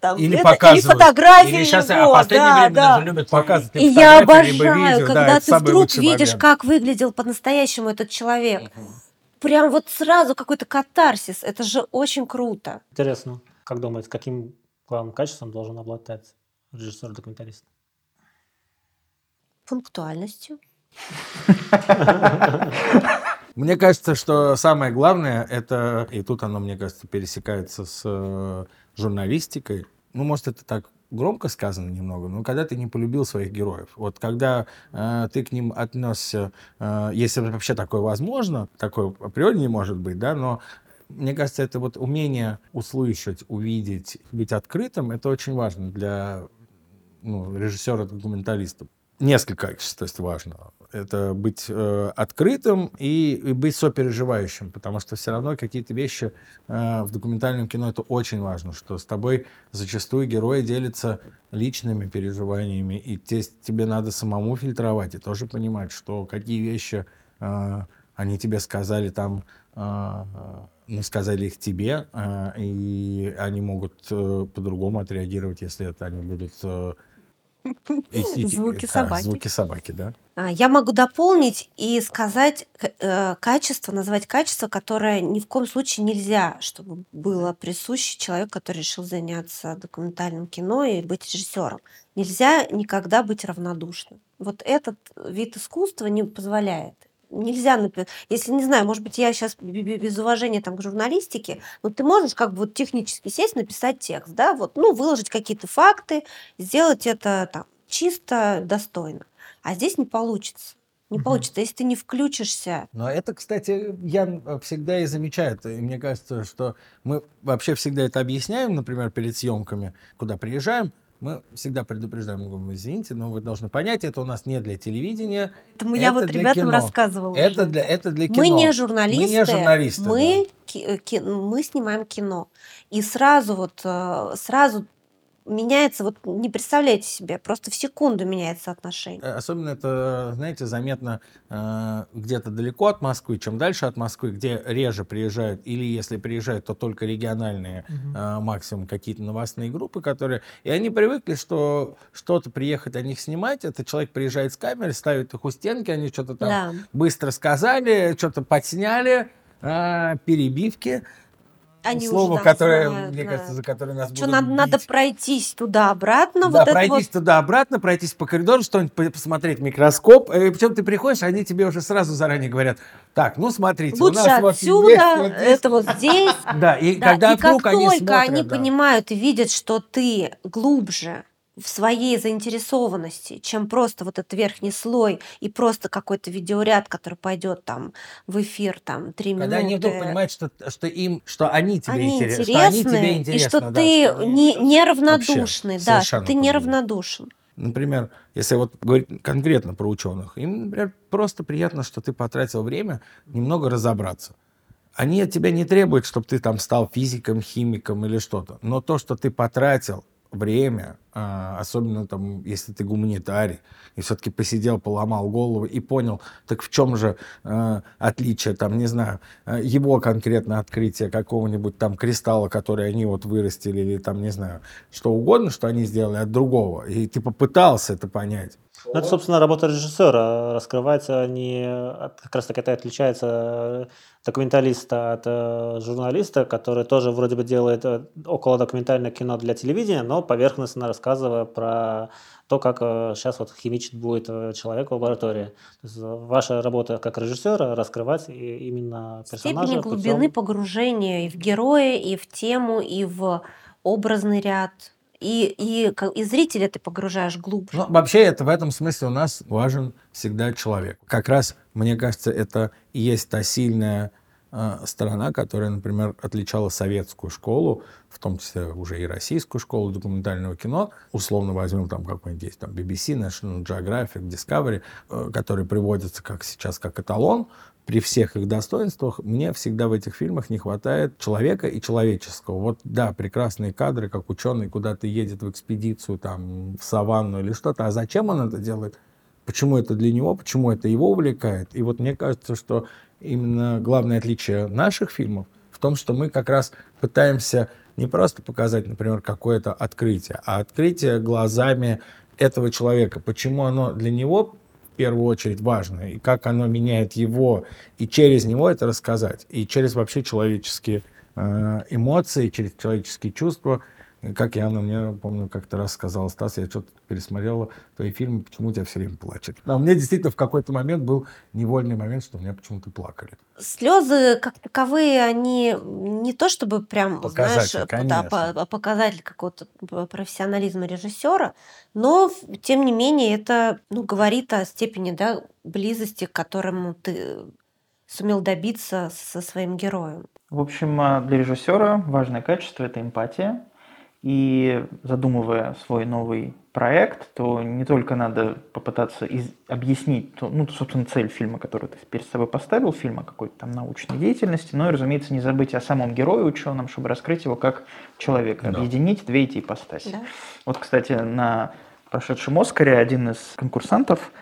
там, или это, показывают. Или фотографии Или сейчас, его, а последнее да, время да. даже любят показывать И я обожаю, видео, когда да, ты вдруг видишь, момент. как выглядел по-настоящему этот человек. Угу. Прям вот сразу какой-то катарсис. Это же очень круто. Интересно, как думаете, каким главным качеством должен обладать режиссер-документалист? Пунктуальностью. Мне кажется, что самое главное, это, и тут оно, мне кажется, пересекается с э, журналистикой, ну, может, это так громко сказано немного, но когда ты не полюбил своих героев, вот когда э, ты к ним отнесся, э, если вообще такое возможно, такое априори не может быть, да, но мне кажется, это вот умение услышать, увидеть, быть открытым, это очень важно для ну, режиссера-документалиста. Несколько качеств, то есть важно это быть э, открытым и, и быть сопереживающим, потому что все равно какие-то вещи э, в документальном кино это очень важно, что с тобой зачастую герои делятся личными переживаниями, и те, тебе надо самому фильтровать и тоже понимать, что какие вещи э, они тебе сказали там, э, ну, сказали их тебе, э, и они могут э, по-другому отреагировать, если это они будут э, Звуки собаки. Звуки собаки, да. А, я могу дополнить и сказать э, качество, назвать качество, которое ни в коем случае нельзя, чтобы было присуще человеку, который решил заняться документальным кино и быть режиссером. Нельзя никогда быть равнодушным. Вот этот вид искусства не позволяет нельзя, если, не знаю, может быть, я сейчас без уважения там, к журналистике, но ты можешь как бы вот технически сесть, написать текст, да, вот, ну, выложить какие-то факты, сделать это там чисто, достойно. А здесь не получится. Не получится, если ты не включишься. Но это, кстати, я всегда и замечаю. И мне кажется, что мы вообще всегда это объясняем, например, перед съемками, куда приезжаем, мы всегда предупреждаем, говорим, извините, но вы должны понять, это у нас не для телевидения. Это я вот ребятам кино. рассказывала. Это для, это для кино. Мы не журналисты. Мы не журналисты. Мы, да. ки, ки, мы снимаем кино. И сразу вот, э, сразу меняется, вот не представляете себе, просто в секунду меняется отношение. Э, особенно это, знаете, заметно э, где-то далеко от Москвы, чем дальше от Москвы, где реже приезжают, или если приезжают, то только региональные, угу. э, максимум какие-то новостные группы, которые... И они привыкли, что что-то приехать о них снимать, это человек приезжает с камерой, ставит их у стенки, они что-то там да. быстро сказали, что-то подсняли, э, перебивки, они слово, уже, которое, знают, мне да. кажется, за которое нас Что, будут надо, надо пройтись туда-обратно? Да, вот пройтись вот... туда-обратно, пройтись по коридору, что-нибудь посмотреть микроскоп. И причем ты приходишь, они тебе уже сразу заранее говорят, так, ну смотрите, Лучше у нас отсюда, вот здесь, вот здесь. это вот здесь. Да, и когда и как только они понимают и видят, что ты глубже в своей заинтересованности, чем просто вот этот верхний слой и просто какой-то видеоряд, который пойдет там в эфир там три минуты. Когда они вдруг понимают, что, что им, что они тебе они интерес, интересны, что они тебе интересны, и что да, ты что не, неравнодушный, вообще, да, что ты неравнодушен. Например, если вот говорить конкретно про ученых, им, например, просто приятно, что ты потратил время немного разобраться. Они от тебя не требуют, чтобы ты там стал физиком, химиком или что-то. Но то, что ты потратил время, а, особенно там, если ты гуманитарий, и все-таки посидел, поломал голову и понял, так в чем же э, отличие, там, не знаю, а, его конкретно открытие какого-нибудь там кристалла, который они вот вырастили, или там, не знаю, что угодно, что они сделали от другого, и ты попытался это понять. Ну, это, собственно, работа режиссера. Раскрывается не... Как раз таки это отличается документалиста от э, журналиста, который тоже вроде бы делает э, около документальное кино для телевидения, но поверхностно рассказывая про то, как э, сейчас вот химичит будет человек в лаборатории. То есть ваша работа как режиссера раскрывать именно персонажа. Степени глубины путем... погружения и в героя, и в тему, и в образный ряд, и, и, и зрителя ты погружаешь глубже. Ну, вообще, это в этом смысле у нас важен всегда человек. Как раз, мне кажется, это и есть та сильная э, сторона, которая, например, отличала советскую школу, в том числе уже и российскую школу документального кино. Условно возьмем там какой-нибудь есть там BBC, National Geographic, Discovery, э, которые приводятся как сейчас как эталон при всех их достоинствах, мне всегда в этих фильмах не хватает человека и человеческого. Вот, да, прекрасные кадры, как ученый куда-то едет в экспедицию, там, в саванну или что-то, а зачем он это делает? Почему это для него, почему это его увлекает? И вот мне кажется, что именно главное отличие наших фильмов в том, что мы как раз пытаемся не просто показать, например, какое-то открытие, а открытие глазами этого человека. Почему оно для него первую очередь важно, и как оно меняет его, и через него это рассказать, и через вообще человеческие э, эмоции, через человеческие чувства – как я, ну, мне, помню, как-то раз сказал Стас, я что-то пересмотрела твои фильмы, почему у тебя все время плачет. А у меня действительно в какой-то момент был невольный момент, что у меня почему-то плакали. Слезы, как таковые, они не то чтобы прям, показатель, знаешь, да, показатель какого-то профессионализма режиссера, но, тем не менее, это ну, говорит о степени да, близости, к которому ты сумел добиться со своим героем. В общем, а, для режиссера важное качество – это эмпатия, и задумывая свой новый проект, то не только надо попытаться из- объяснить, то, ну, собственно, цель фильма, которую ты перед собой поставил, фильма какой-то там научной деятельности, но и, разумеется, не забыть о самом герое ученом, чтобы раскрыть его как человека, да. объединить две эти ипостаси. Да. Вот, кстати, на прошедшем Оскаре один из конкурсантов –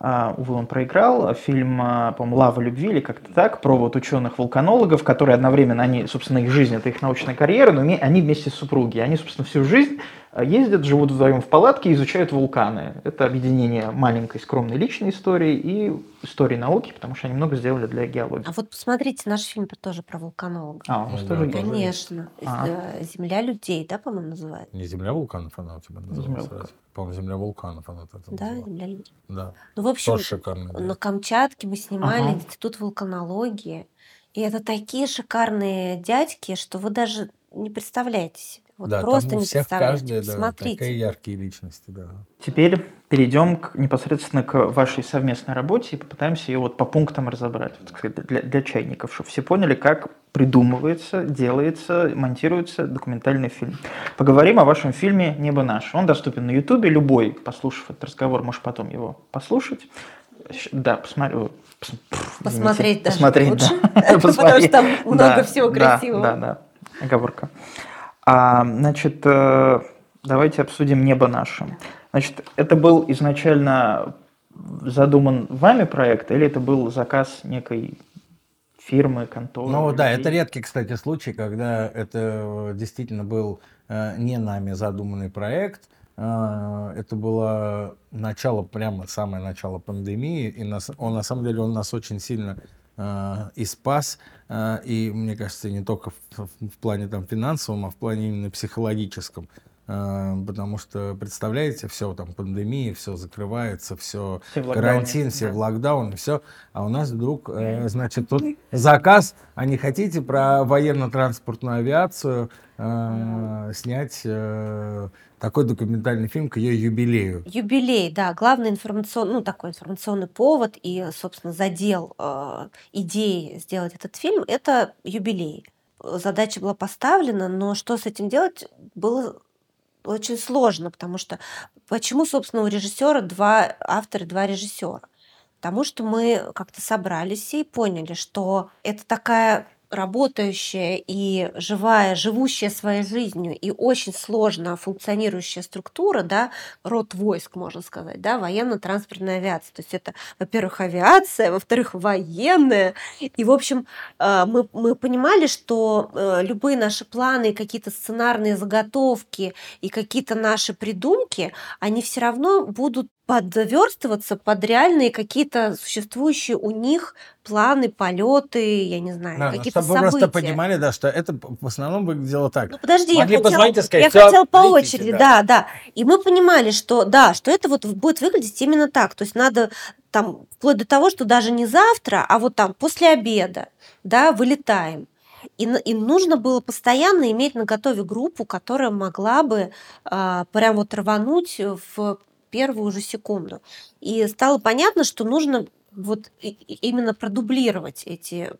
увы, он проиграл. Фильм, а, по-моему, «Лава любви» или как-то так, про вот ученых-вулканологов, которые одновременно, они, собственно, их жизнь – это их научная карьера, но они вместе с супруги. Они, собственно, всю жизнь а, ездят, живут вдвоем в палатке и изучают вулканы. Это объединение маленькой, скромной личной истории и истории науки, потому что они много сделали для геологии. А вот посмотрите, наш фильм тоже про вулканологов. А, у нас тоже Конечно. А. Э, «Земля людей», да, по-моему, называется? Не «Земля вулканов» она у тебя называется? По-моему, «Земля вулканов» она это Да, называла. «Земля людей». Да. Ну, в общем, шикарный, да. на Камчатке мы снимали ага. институт вулканологии. И это такие шикарные дядьки, что вы даже не представляете себе. Вот да, просто там у не всех каждая, да, Смотрите. такие яркие личности, да. Теперь перейдем к, непосредственно к вашей совместной работе и попытаемся ее вот по пунктам разобрать, вот, так сказать, для, для чайников, чтобы все поняли, как придумывается, делается, монтируется документальный фильм. Поговорим о вашем фильме «Небо наше». Он доступен на Ютубе, любой, послушав этот разговор, может потом его послушать. Да, посмотрю. Посмотреть даже посмотреть, лучше, да. потому что там много всего красивого. Да, да, да, оговорка. А, значит, э, давайте обсудим «Небо наше». Значит, это был изначально задуман вами проект или это был заказ некой фирмы, конторы? Ну да, это редкий, кстати, случай, когда это действительно был э, не нами задуманный проект. Э, это было начало, прямо самое начало пандемии, и нас, он на самом деле он нас очень сильно э, и спас, э, и мне кажется, не только в, в плане там финансовом, а в плане именно психологическом. Э, потому что, представляете, все там пандемия, все закрывается, все, все карантин, все да. в локдаун, все. А у нас вдруг, э, значит, тут заказ, а не хотите про военно-транспортную авиацию э, снять э, такой документальный фильм к ее юбилею. Юбилей, да, главный информационный, ну такой информационный повод и, собственно, задел э, идеи сделать этот фильм – это юбилей. Задача была поставлена, но что с этим делать было очень сложно, потому что почему, собственно, у режиссера два автора, два режиссера? Потому что мы как-то собрались и поняли, что это такая работающая и живая, живущая своей жизнью и очень сложно функционирующая структура, да, род войск, можно сказать, да, военно-транспортная авиация. То есть это, во-первых, авиация, во-вторых, военная. И, в общем, э, мы, мы понимали, что э, любые наши планы, какие-то сценарные заготовки и какие-то наши придумки, они все равно будут подверстываться под реальные какие-то существующие у них планы, полеты, я не знаю, да, какие-то чтобы события. вы просто понимали, да, что это в основном выглядело так. Ну подожди, Могли я хотела, сказать, я хотела по очереди, да. да, да. И мы понимали, что да, что это вот будет выглядеть именно так. То есть надо там вплоть до того, что даже не завтра, а вот там после обеда, да, вылетаем. И, и нужно было постоянно иметь на готове группу, которая могла бы э, прям вот рвануть в первую же секунду. И стало понятно, что нужно вот именно продублировать эти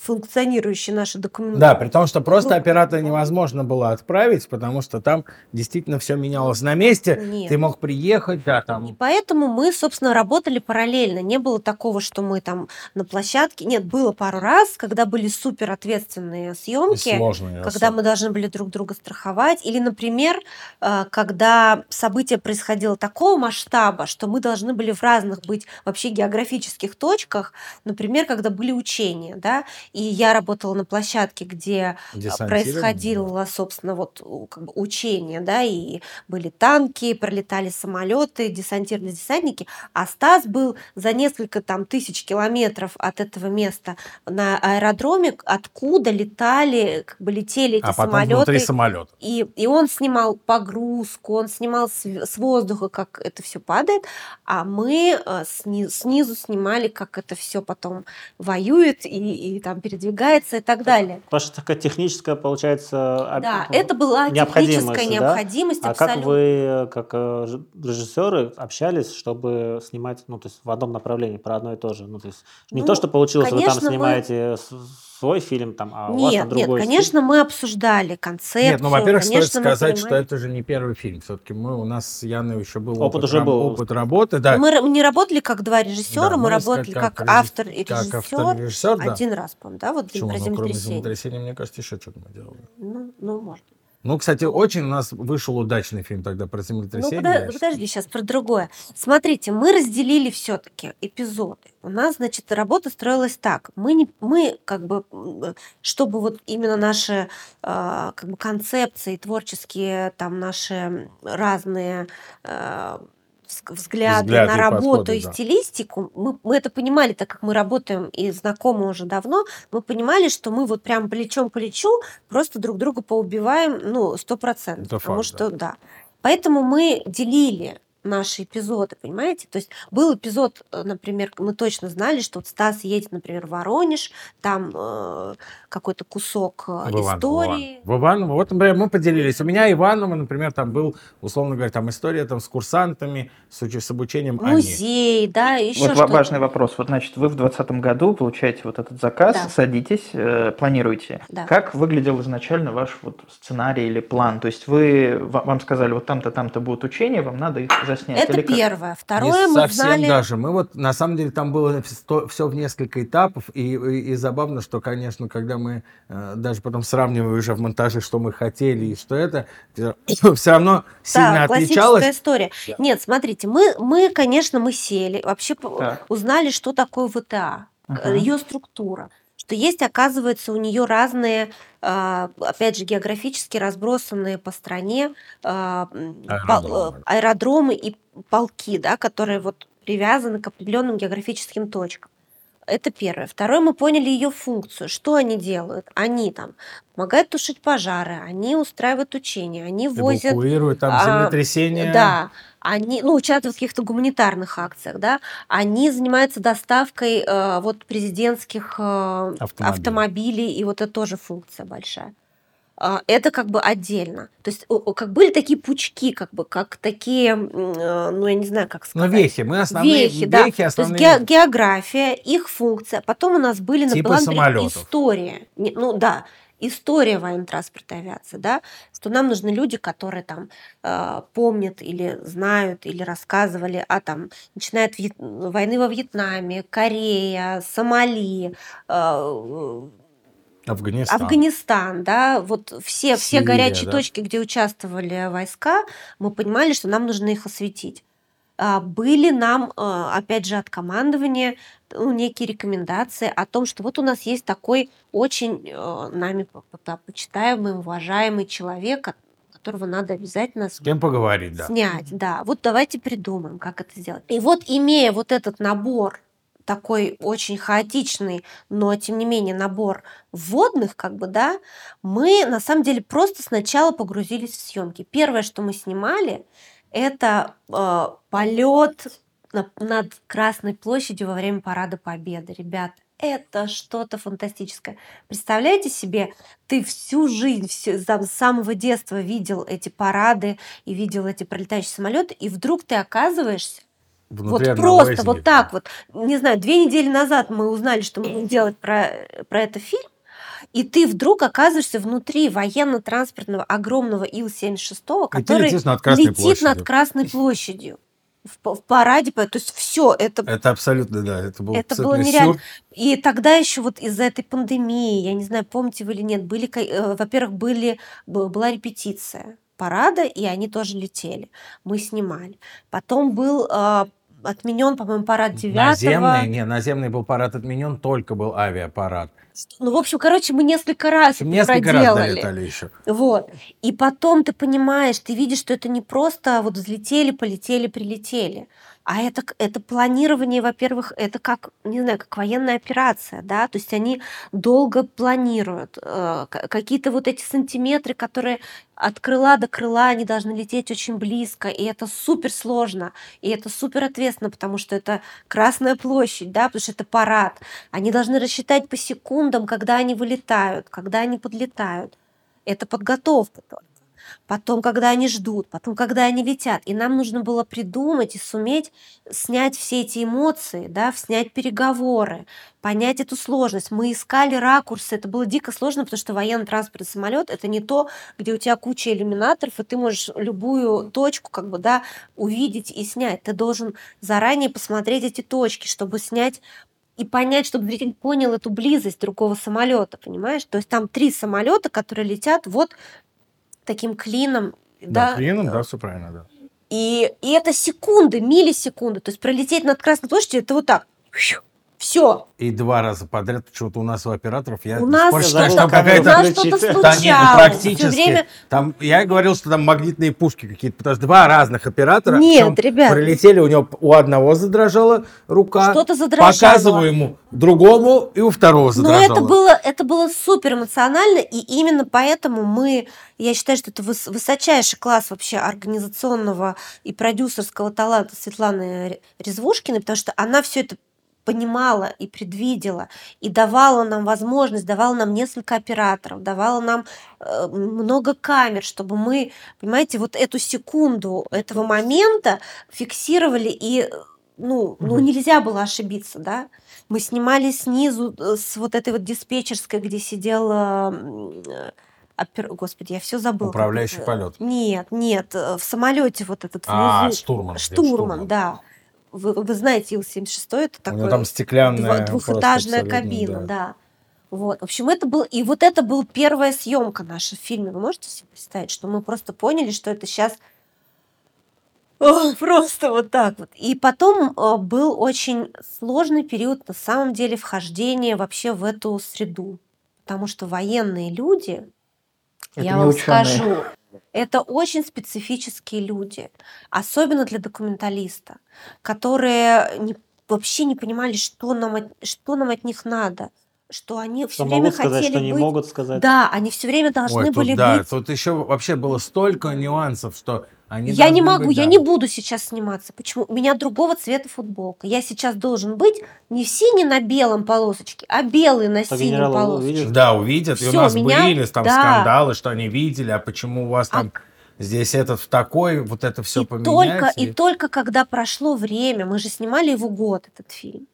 функционирующие наши документы. Да, при том, что просто ну, оператора невозможно было отправить, потому что там действительно все менялось на месте. Нет. Ты мог приехать, да, там. И поэтому мы, собственно, работали параллельно. Не было такого, что мы там на площадке. Нет, было пару раз, когда были супер ответственные съемки, сложные, когда особо. мы должны были друг друга страховать. Или, например, э, когда событие происходило такого масштаба, что мы должны были в разных быть вообще географических точках. Например, когда были учения, да, и я работала на площадке, где а, происходило, собственно, вот как бы учение, да, и были танки, пролетали самолеты, десантирные десантники, а Стас был за несколько там тысяч километров от этого места на аэродроме, откуда летали, как бы летели эти а самолеты. внутри самолета. И, и он снимал погрузку, он снимал с, с воздуха, как это все падает, а мы э, снизу, снизу снимали, как это все потом воюет и, и там передвигается и так далее. Ваша такая техническая, получается, Да, это была необходимость, техническая необходимость да? А как вы, как э, режиссеры, общались, чтобы снимать, ну, то есть в одном направлении, про одно и то же? Ну, то есть не ну, то, что получилось, вы там снимаете мы свой фильм, там, а нет, у вас там другой Нет, конечно, мы обсуждали концепцию. Нет, ну, во-первых, стоит сказать, что это же не первый фильм. Все-таки мы, у нас с Яной еще был опыт, опыт, уже был. опыт работы. Да. Мы не работали как два режиссера, да, мы работали как, как автор и режиссер. Как автор и режиссер, да. Один раз, по-моему, да, вот Почему? про ну, кроме землетрясения, мне кажется, еще что-то мы делали. Ну, ну, может ну, кстати, очень у нас вышел удачный фильм тогда про землетрясение. Ну, подожди, подожди сейчас про другое. Смотрите, мы разделили все-таки эпизоды. У нас, значит, работа строилась так. Мы, не, мы как бы, чтобы вот именно наши э, как бы концепции творческие, там наши разные э, взгляды, взгляды на работу подходы, и да. стилистику, мы, мы это понимали, так как мы работаем и знакомы уже давно, мы понимали, что мы вот прям плечом к плечу просто друг друга поубиваем, ну, сто процентов. Потому факт, что, да. да. Поэтому мы делили наши эпизоды, понимаете? То есть был эпизод, э, например, мы точно знали, что вот Стас едет, например, в Воронеж, там э, какой-то кусок э, в истории. В Иваново. Вот, например, мы поделились. У меня Иваново, например, там был, условно говоря, там история там с курсантами, с, с обучением. Музей, они. да, еще вот что-то. важный вопрос. Вот, значит, вы в 2020 году получаете вот этот заказ, да. садитесь, э, планируете. Да. Как выглядел изначально ваш вот сценарий или план? То есть вы, вам сказали, вот там-то, там-то будут учения, вам надо их заснять. Это или первое. Второе Не мы совсем знали... даже. Мы вот, на самом деле, там было все в несколько этапов, и, и, и забавно, что, конечно, когда мы э, даже потом сравниваем уже в монтаже, что мы хотели и что это, все равно сильно да, отличалось. история. Да. Нет, смотрите, мы, мы, конечно, мы сели, вообще так. узнали, что такое ВТА, uh-huh. ее структура что есть, оказывается, у нее разные, а, опять же, географически разбросанные по стране а, аэродромы, э, аэродромы и полки, да, которые вот привязаны к определенным географическим точкам. Это первое. Второе, мы поняли ее функцию. Что они делают? Они там помогают тушить пожары, они устраивают учения, они возят... Эвакуируют там а, землетрясения. А, да. Они, ну, участвуют в каких-то гуманитарных акциях, да, они занимаются доставкой э, вот президентских э, автомобилей. автомобилей, и вот это тоже функция большая. А, это как бы отдельно. То есть как были такие пучки, как бы, как такие, э, ну я не знаю, как ну, сказать. Ну вехи, мы основные вехи, да. вехи основные. То есть география, их функция. Потом у нас были на типа история. Ну да, история военно-транспортной авиации, да, что нам нужны люди, которые там э, помнят или знают или рассказывали о там, начиная от Вьет... войны во Вьетнаме, Корея, Сомали, э, Афганистан. Афганистан, да, вот все, Сирия, все горячие да. точки, где участвовали войска, мы понимали, что нам нужно их осветить. А, были нам, а, опять же, от командования ну, некие рекомендации о том, что вот у нас есть такой очень э, нами почитаемый, уважаемый человек, которого надо обязательно с кем поговорить, да. снять. Да, вот давайте придумаем, как это сделать. И вот имея вот этот набор такой очень хаотичный, но тем не менее набор вводных, как бы, да, мы на самом деле просто сначала погрузились в съемки. Первое, что мы снимали, это э, полет над Красной площадью во время Парада Победы. Ребята, это что-то фантастическое. Представляете себе, ты всю жизнь, все, с самого детства видел эти парады и видел эти пролетающие самолеты, и вдруг ты оказываешься Внутри вот просто вот так вот. Не знаю, две недели назад мы узнали, что мы будем делать про, про это фильм, и ты вдруг оказываешься внутри военно-транспортного огромного Ил-76, который летит над Красной летит площадью. Над Красной площадью в, в параде, то есть все это. Это абсолютно да, это было. Это было нереально. Сюр. И тогда еще вот из-за этой пандемии, я не знаю, помните вы или нет, были, э, во-первых, были была репетиция парада, и они тоже летели. Мы снимали. Потом был э, отменен, по-моему, парад 9 Наземный, не, наземный был парад отменен, только был авиапарад. Ну, в общем, короче, мы несколько раз Несколько проделали. раз долетали еще. Вот. И потом ты понимаешь, ты видишь, что это не просто вот взлетели, полетели, прилетели. А это, это планирование, во-первых, это как, не знаю, как военная операция, да, то есть они долго планируют. Э, какие-то вот эти сантиметры, которые от крыла до крыла, они должны лететь очень близко, и это супер сложно, и это супер ответственно, потому что это Красная площадь, да, потому что это парад. Они должны рассчитать по секундам, когда они вылетают, когда они подлетают. Это подготовка только потом, когда они ждут, потом, когда они летят. И нам нужно было придумать и суметь снять все эти эмоции, да, снять переговоры, понять эту сложность. Мы искали ракурсы, это было дико сложно, потому что военный транспортный самолет это не то, где у тебя куча иллюминаторов, и ты можешь любую точку как бы, да, увидеть и снять. Ты должен заранее посмотреть эти точки, чтобы снять и понять, чтобы зритель понял эту близость другого самолета, понимаешь? То есть там три самолета, которые летят вот таким клином. Да, да клином, да, все правильно, да. И, и это секунды, миллисекунды. То есть пролететь над Красной площадью, это вот так. Все. И два раза подряд почему-то у нас у операторов я у нас, что там какая-то что-то да, нет, ну, практически. Время... Там я говорил, что там магнитные пушки какие-то, потому что два разных оператора. Нет, ребят. Прилетели у него у одного задрожала рука. Что-то задрожало. Показываю ему другому и у второго задрожало. Но это было это было супер эмоционально и именно поэтому мы, я считаю, что это высочайший класс вообще организационного и продюсерского таланта Светланы Резвушкиной, потому что она все это понимала и предвидела, и давала нам возможность, давала нам несколько операторов, давала нам э, много камер, чтобы мы, понимаете, вот эту секунду этого момента фиксировали, и ну, ну нельзя было ошибиться, да. Мы снимали снизу э, с вот этой вот диспетчерской, где сидела э, опер... Господи, я все забыла. Управляющий полет. Нет, нет, в самолете вот этот а, штурман. Штурман, штурман, да вы, вы знаете, Ил-76 это такое... там стеклянная двухэтажная кабина, да. да. Вот. В общем, это был... И вот это была первая съемка наша в фильме. Вы можете себе представить, что мы просто поняли, что это сейчас о, просто вот так вот. И потом о, был очень сложный период, на самом деле, вхождения вообще в эту среду. Потому что военные люди, это я вам ученые. скажу, это очень специфические люди, особенно для документалиста, которые не, вообще не понимали, что нам, от, что нам от них надо что они все время могут сказать, хотели что быть... не могут сказать. Да, они все время должны Ой, были да, быть. Тут еще вообще было столько нюансов, что они я не могу, быть, я да. не буду сейчас сниматься. Почему? У меня другого цвета футболка. Я сейчас должен быть не в сине на белом полосочке, а белый на синем полосочке. Да, увидят. Все, и у нас меня... были там да. скандалы, что они видели, а почему у вас а там... А... Здесь этот в такой, вот это все и поменять. Только, и... и только когда прошло время, мы же снимали его год, этот фильм,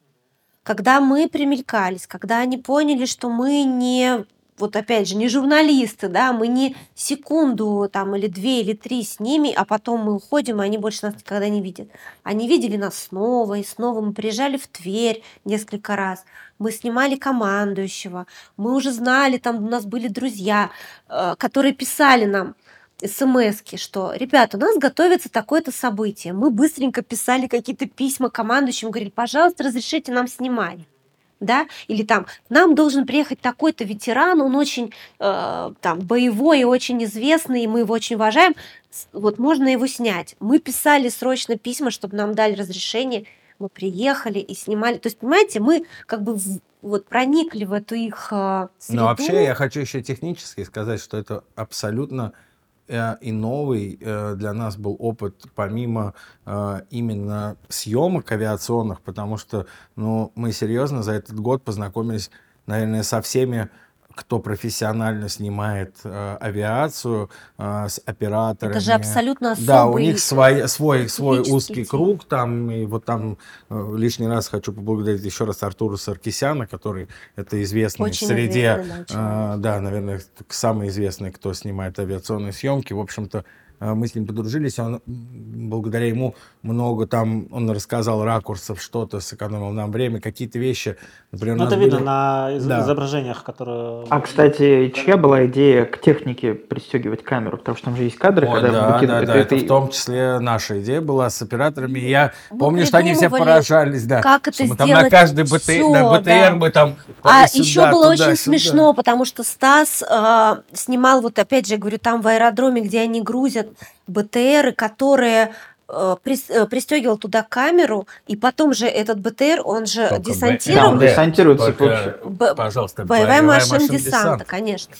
когда мы примелькались, когда они поняли, что мы не вот опять же, не журналисты, да, мы не секунду там или две или три с ними, а потом мы уходим, и они больше нас никогда не видят. Они видели нас снова и снова. Мы приезжали в Тверь несколько раз, мы снимали командующего, мы уже знали, там у нас были друзья, э, которые писали нам, смс что, ребята, у нас готовится такое-то событие. Мы быстренько писали какие-то письма командующим, говорили, пожалуйста, разрешите нам снимать да, или там нам должен приехать такой-то ветеран, он очень э, там боевой и очень известный, и мы его очень уважаем, вот можно его снять. Мы писали срочно письма, чтобы нам дали разрешение, мы приехали и снимали. То есть, понимаете, мы как бы вот проникли в эту их э, среду. Но вообще я хочу еще технически сказать, что это абсолютно и новый э, для нас был опыт помимо э, именно съемок авиационных, потому что ну, мы серьезно за этот год познакомились, наверное, со всеми кто профессионально снимает э, авиацию э, с операторами. Это же абсолютно особый Да, у них свой, свой, свой узкий тип. круг там, и вот там э, лишний раз хочу поблагодарить еще раз Артура Саркисяна, который это известный Очень в среде, известный, да, э, да, наверное, самый известный, кто снимает авиационные съемки. В общем-то, мы с ним подружились, он, благодаря ему много там, он рассказал ракурсов, что-то, сэкономил нам время, какие-то вещи. Например, ну, это видно на из- да. изображениях, которые... А, кстати, чья была идея к технике пристегивать камеру? Потому что там же есть кадры, Ой, когда да, выкидывают. Да, да, это, это в том числе наша идея была с операторами. Я мы помню, что они все поражались, да. Как это сделать? Мы там на каждый БТ, все, на БТР да. мы там... А сюда, еще было туда, очень сюда. смешно, потому что Стас э, снимал, вот опять же, говорю, там в аэродроме, где они грузят БТРы, которые э, э, пристегивал туда камеру, и потом же этот БТР, он же Только десантировал. Да, десантируется. Б... Пожалуйста, боевая, боевая машина, машина десанта, десант. конечно.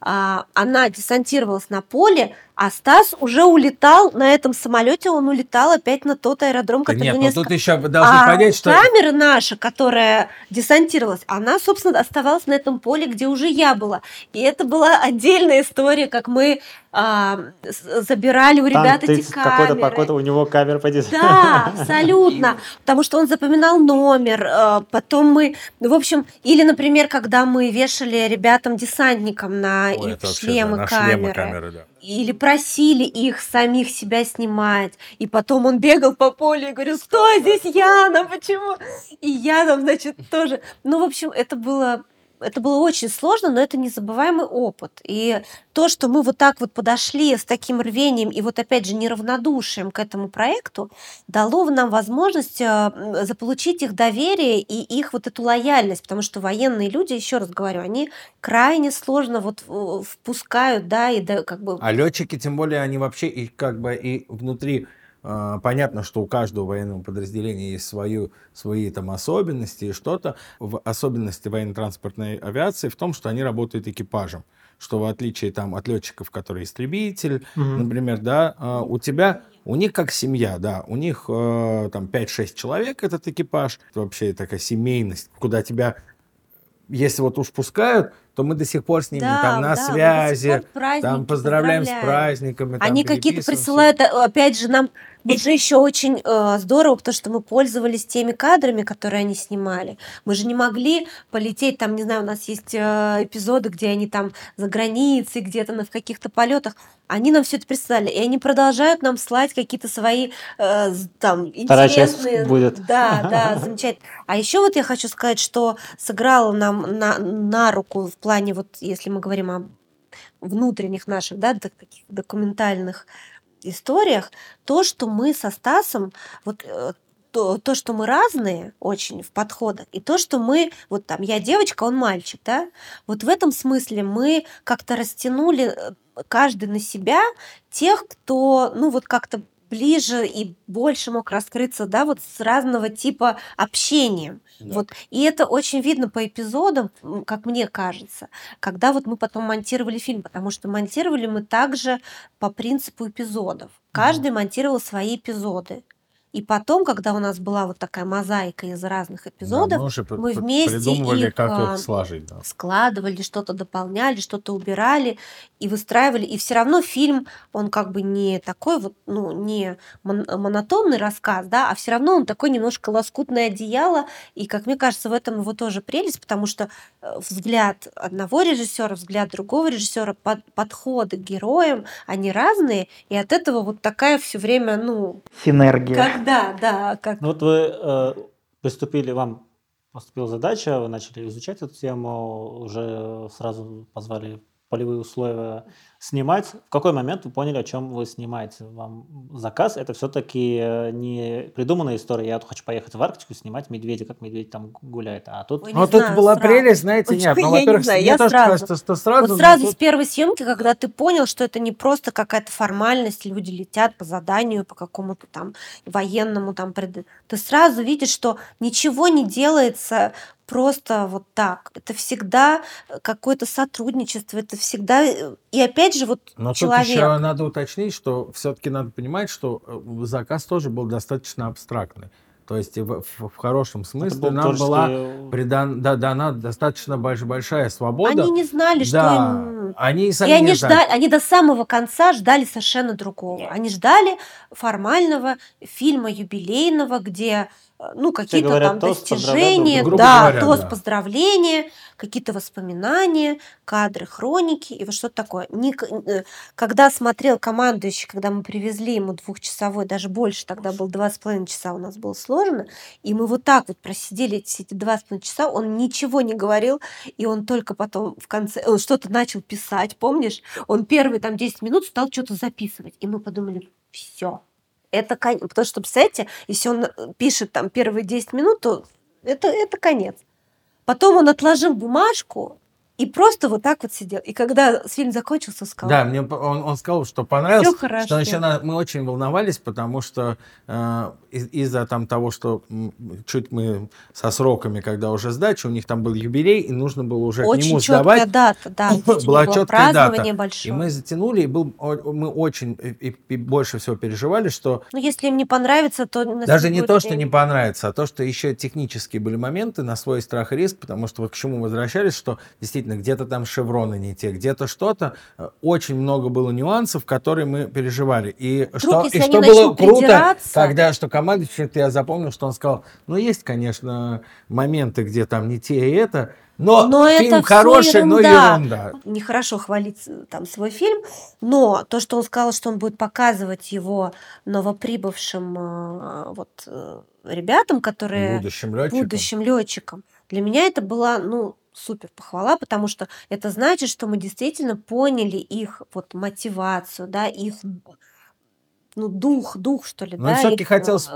А, она десантировалась на поле, а Стас уже улетал на этом самолете, он улетал опять на тот аэродром, который Нет, ну несколько... тут еще должны а понять, что... камера наша, которая десантировалась, она, собственно, оставалась на этом поле, где уже я была. И это была отдельная история, как мы а, забирали у ребят Там эти камеры. Какой-то какой-то у него камера по Да, абсолютно. Потому что он запоминал номер. А, потом мы... В общем, или, например, когда мы вешали ребятам-десантникам на Ой, их шлемы, да, камеры. шлемы камеры. Да или просили их самих себя снимать. И потом он бегал по полю и говорил, что здесь Яна, почему? И Яна, значит, тоже. Ну, в общем, это было это было очень сложно, но это незабываемый опыт. И то, что мы вот так вот подошли с таким рвением и вот опять же неравнодушием к этому проекту, дало нам возможность э, заполучить их доверие и их вот эту лояльность, потому что военные люди, еще раз говорю, они крайне сложно вот впускают, да, и да, как бы... А летчики, тем более, они вообще и как бы и внутри а, понятно, что у каждого военного подразделения есть свою, свои там особенности и что-то. В особенности военно-транспортной авиации в том, что они работают экипажем. Что в отличие там, от летчиков, которые истребитель, угу. например, да, а, у тебя у них как семья, да, у них э, там 5-6 человек этот экипаж, это вообще такая семейность, куда тебя, если вот уж пускают, то мы до сих пор с ними да, там на да, связи, там поздравляем, поздравляем с праздниками. Они какие-то присылают, э, опять же, нам это же еще очень э, здорово, потому что мы пользовались теми кадрами, которые они снимали. Мы же не могли полететь, там, не знаю, у нас есть э, эпизоды, где они там за границей, где-то на, в каких-то полетах. Они нам все это прислали, и они продолжают нам слать какие-то свои э, там Вторая интересные. Часть будет. Да, да, замечательно. А еще вот я хочу сказать, что сыграло нам на, на руку в плане вот, если мы говорим о внутренних наших, да, таких документальных историях то, что мы со Стасом, вот э, то, то, что мы разные очень в подходах, и то, что мы, вот там, я девочка, он мальчик, да, вот в этом смысле мы как-то растянули э, каждый на себя тех, кто, ну, вот как-то ближе и больше мог раскрыться, да, вот с разного типа общения. Да. Вот. И это очень видно по эпизодам, как мне кажется, когда вот мы потом монтировали фильм, потому что монтировали мы также по принципу эпизодов. Каждый монтировал свои эпизоды. И потом, когда у нас была вот такая мозаика из разных эпизодов, да, мы, уже мы вместе придумывали, их, как их а, сложить. Да. складывали, что-то дополняли, что-то убирали и выстраивали. И все равно фильм, он как бы не такой вот, ну, не монотонный рассказ, да, а все равно он такой немножко лоскутное одеяло. И, как мне кажется, в этом его тоже прелесть, потому что э, взгляд одного режиссера, взгляд другого режиссера, под, подходы к героям, они разные, и от этого вот такая все время, ну... Синергия. Как да, да. Как... Ну вот вы э, приступили, вам поступила задача, вы начали изучать эту тему, уже сразу позвали полевые условия снимать. В какой момент вы поняли, о чем вы снимаете? Вам заказ это все-таки э, не придуманная история. Я вот хочу поехать в Арктику снимать медведя, как медведь там гуляет. А тут... Ой, ну, тут знаю, была сразу. прелесть, знаете, нет. Ну, во-первых, не знаю, я тоже сразу. кажется, что сразу... Вот сразу тут... с первой съемки, когда ты понял, что это не просто какая-то формальность, люди летят по заданию, по какому-то там военному там... Пред... Ты сразу видишь, что ничего не делается просто вот так. Это всегда какое-то сотрудничество, это всегда... И опять опять же, вот Но человек... тут еще надо уточнить, что все-таки надо понимать, что э, заказ тоже был достаточно абстрактный. То есть в, в, в хорошем смысле был нам была придан, да, дана достаточно больш- большая свобода. Они не знали, что да, им... они и И сами они не знали. ждали, они до самого конца ждали совершенно другого. Они ждали формального фильма юбилейного, где ну какие-то там тост, достижения, да, говоря, тост, да. поздравления, какие-то воспоминания, кадры, хроники и вот что-то такое. Ник- э, Когда смотрел командующий, когда мы привезли ему двухчасовой, даже больше, тогда был два с половиной часа у нас было сложно, и мы вот так вот просидели эти два с половиной часа, он ничего не говорил, и он только потом в конце, он что-то начал писать, помнишь? Он первые там 10 минут стал что-то записывать, и мы подумали, все, это конец. Потому что, представляете, если он э, пишет там первые 10 минут, то это, это конец. Потом он отложил бумажку и просто вот так вот сидел. И когда фильм закончился, сказал, Да, мне он, он сказал, что понравилось. Всё хорошо. Что еще на- мы очень волновались, потому что э, из- из-за там того, что чуть мы со сроками, когда уже сдача, у них там был юбилей, и нужно было уже к очень нему четкая сдавать. дата, да. Была четкая дата. большое. И мы затянули, и был, мы очень и, и- больше всего переживали, что Ну, если им не понравится, то... даже не то, что время. не понравится, а то, что еще технические были моменты на свой страх и риск, потому что вот к чему возвращались, что действительно где-то там шевроны не те, где-то что-то. Э, Очень много было нюансов, которые мы переживали. И что, если и что было круто, когда что команда, я запомнил, что он сказал, ну есть, конечно, моменты, где там не те и это, но, Но фильм это хороший, но ерунда. ерунда. Нехорошо хвалить э, там свой фильм, но то, что он сказал, что он будет показывать его новоприбывшим э, вот, ребятам, которые Будущим летчикам. будущим летчикам. Для меня это была, ну, супер похвала, потому что это значит, что мы действительно поняли их вот мотивацию, да, их ну, дух, дух, что ли, Но да. все-таки э, хотелось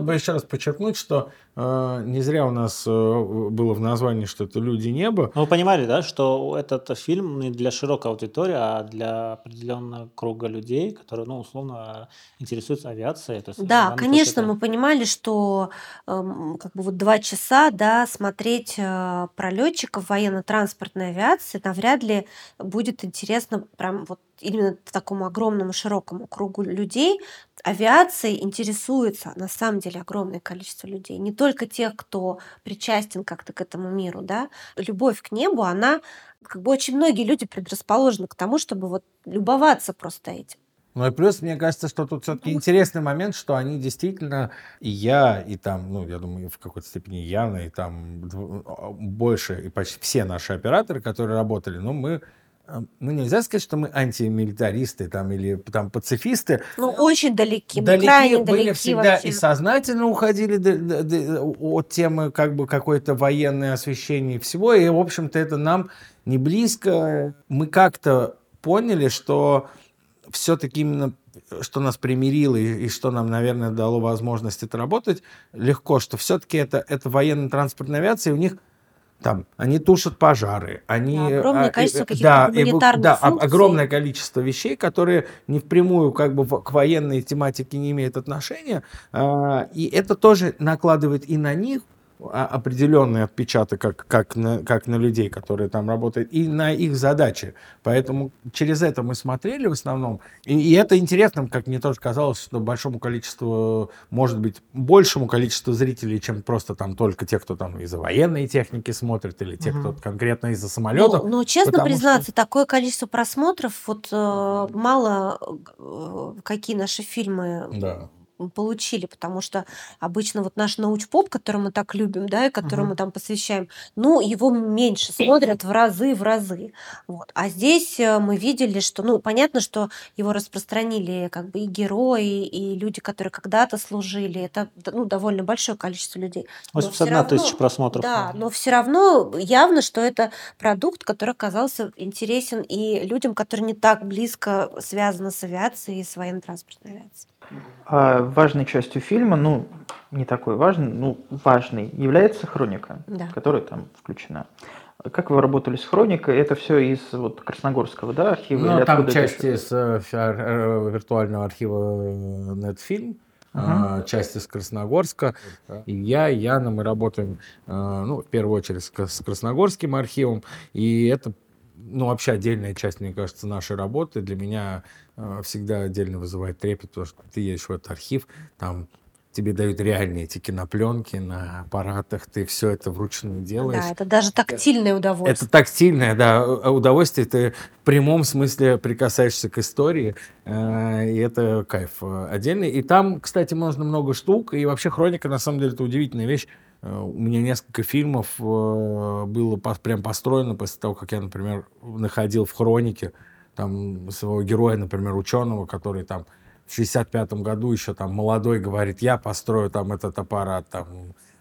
бы еще раз подчеркнуть, что э, не зря у нас э, было в названии, что это люди неба. Ну, вы понимали, да, что этот фильм не для широкой аудитории, а для определенного круга людей, которые, ну, условно, интересуются авиацией. То есть, Да, конечно, мы понимали, что эм, как бы вот два часа, да, смотреть э, про летчиков военно-транспортной авиации навряд ли будет интересно прям вот именно такому огромному широкому кругу людей. Авиацией интересуется на самом деле огромное количество людей, не только тех, кто причастен как-то к этому миру, да. Любовь к небу, она как бы очень многие люди предрасположены к тому, чтобы вот любоваться просто этим. Ну и плюс, мне кажется, что тут все-таки интересный момент, что они действительно, и я, и там, ну, я думаю, в какой-то степени Яна, и там дв- больше, и почти все наши операторы, которые работали, ну, мы, ну, нельзя сказать, что мы антимилитаристы там, или там пацифисты, Ну, очень далеки, мы далеки крайне были далеки всегда вообще. и сознательно уходили д- д- д- от темы как бы какой-то военной освещения и всего, и, в общем-то, это нам не близко. Мы как-то поняли, что все-таки именно что нас примирило и, и что нам, наверное, дало возможность это работать легко, что все-таки это, это военно-транспортная авиация, и у них там, они тушат пожары, они... Да, огромное а, и- количество э, каких-то да, гуманитарных да, функций. огромное количество вещей, которые не впрямую как бы к военной тематике не имеют отношения, а, и это тоже накладывает и на них определенный отпечаток, как, как, на, как на людей, которые там работают, и на их задачи. Поэтому через это мы смотрели в основном. И, и это интересно, как мне тоже казалось, что большому количеству, может быть, большему количеству зрителей, чем просто там только те, кто там из-за военной техники смотрит, или те, кто конкретно из-за самолетов. Ну, ну, честно потому что- признаться, такое количество просмотров, вот э, мало э, какие наши фильмы Да. Получили, потому что обычно вот наш научпоп, который мы так любим, да, и который Мгм. мы там посвящаем, ну, его меньше смотрят в разы, в разы. Вот. А здесь э, мы видели, что, ну, понятно, что его распространили как бы и герои, и люди, которые когда-то служили. Это ну, довольно большое количество людей. Но 81 всё равно- тысяча просмотров. Да, но все равно явно, что это продукт, который оказался интересен и людям, которые не так близко связаны с авиацией и с военно-транспортной авиацией. А важной частью фильма, ну, не такой важный, ну, важной, является хроника, Да. которая там включена. Как вы работали с хроникой? Это все из вот Красногорского, да, архива? Ну, или там ещё? из э, э, виртуального архива э, Netfilm, Ага. а, часть из Красногорска. И я, и Яна, мы работаем, э, ну, в первую очередь с, Крас- с Красногорским архивом. И это ну, вообще отдельная часть, мне кажется, нашей работы для меня э, всегда отдельно вызывает трепет, потому что ты едешь в этот архив, там тебе дают реальные эти кинопленки на аппаратах, ты все это вручную делаешь. Да, это даже тактильное удовольствие. Это тактильное, да, удовольствие. Ты в прямом смысле прикасаешься к истории, э, и это кайф отдельный. И там, кстати, можно много штук, и вообще хроника, на самом деле, это удивительная вещь. Э, у меня несколько фильмов э, было прям построено после того, как я, например, находил в хронике там своего героя, например, ученого, который там в 65-м году еще там молодой говорит, я построю там этот аппарат, там,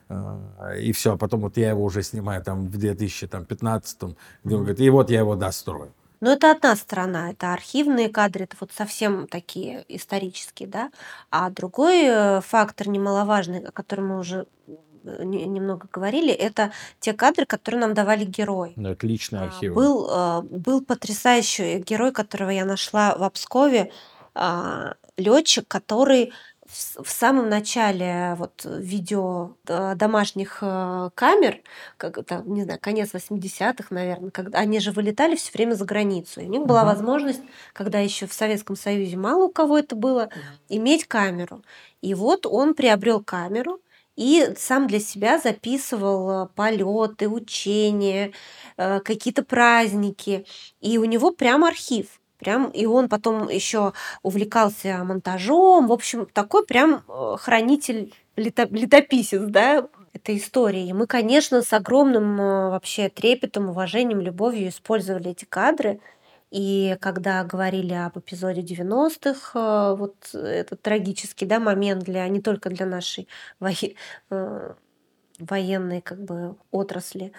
э, и все. А потом вот я его уже снимаю там в 2015-м, где он говорит, и вот я его дострою. Но это одна сторона, это архивные кадры, это вот совсем такие исторические, да. А другой э, фактор немаловажный, о котором мы уже немного говорили, это те кадры, которые нам давали герои. Да, отличный архив. Был, был потрясающий герой, которого я нашла в Обскове, а, летчик, который в самом начале вот видео домашних э, камер, как это, не знаю, конец 80-х, наверное, когда они же вылетали все время за границу. И у них была возможность, когда еще в Советском Союзе мало у кого это было, иметь камеру. И вот он приобрел камеру и сам для себя записывал э, полеты, учения, э, какие-то праздники. И у него прям архив. Прям, и он потом еще увлекался монтажом. В общем, такой прям э, хранитель, летописец, да, этой истории. И мы, конечно, с огромным вообще трепетом, уважением, любовью использовали эти кадры. И когда говорили об эпизоде 90-х, э, вот этот трагический да, момент для, не только для нашей военной как бы, отрасли,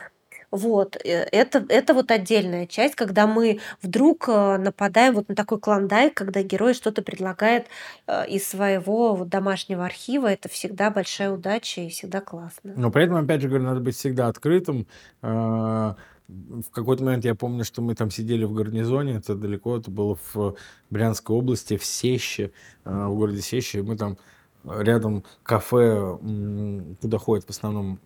вот, э, это, это вот отдельная часть, когда мы вдруг э, нападаем вот на такой клондайк, когда герой что-то предлагает э, из своего вот домашнего архива, это всегда большая удача и всегда классно. Но при этом, опять же говорю, надо быть всегда открытым. В какой-то момент я помню, что мы там сидели в гарнизоне, это далеко, это было в Брянской области, в Сеще, в городе Сеще, мы там рядом кафе, куда ходят в основном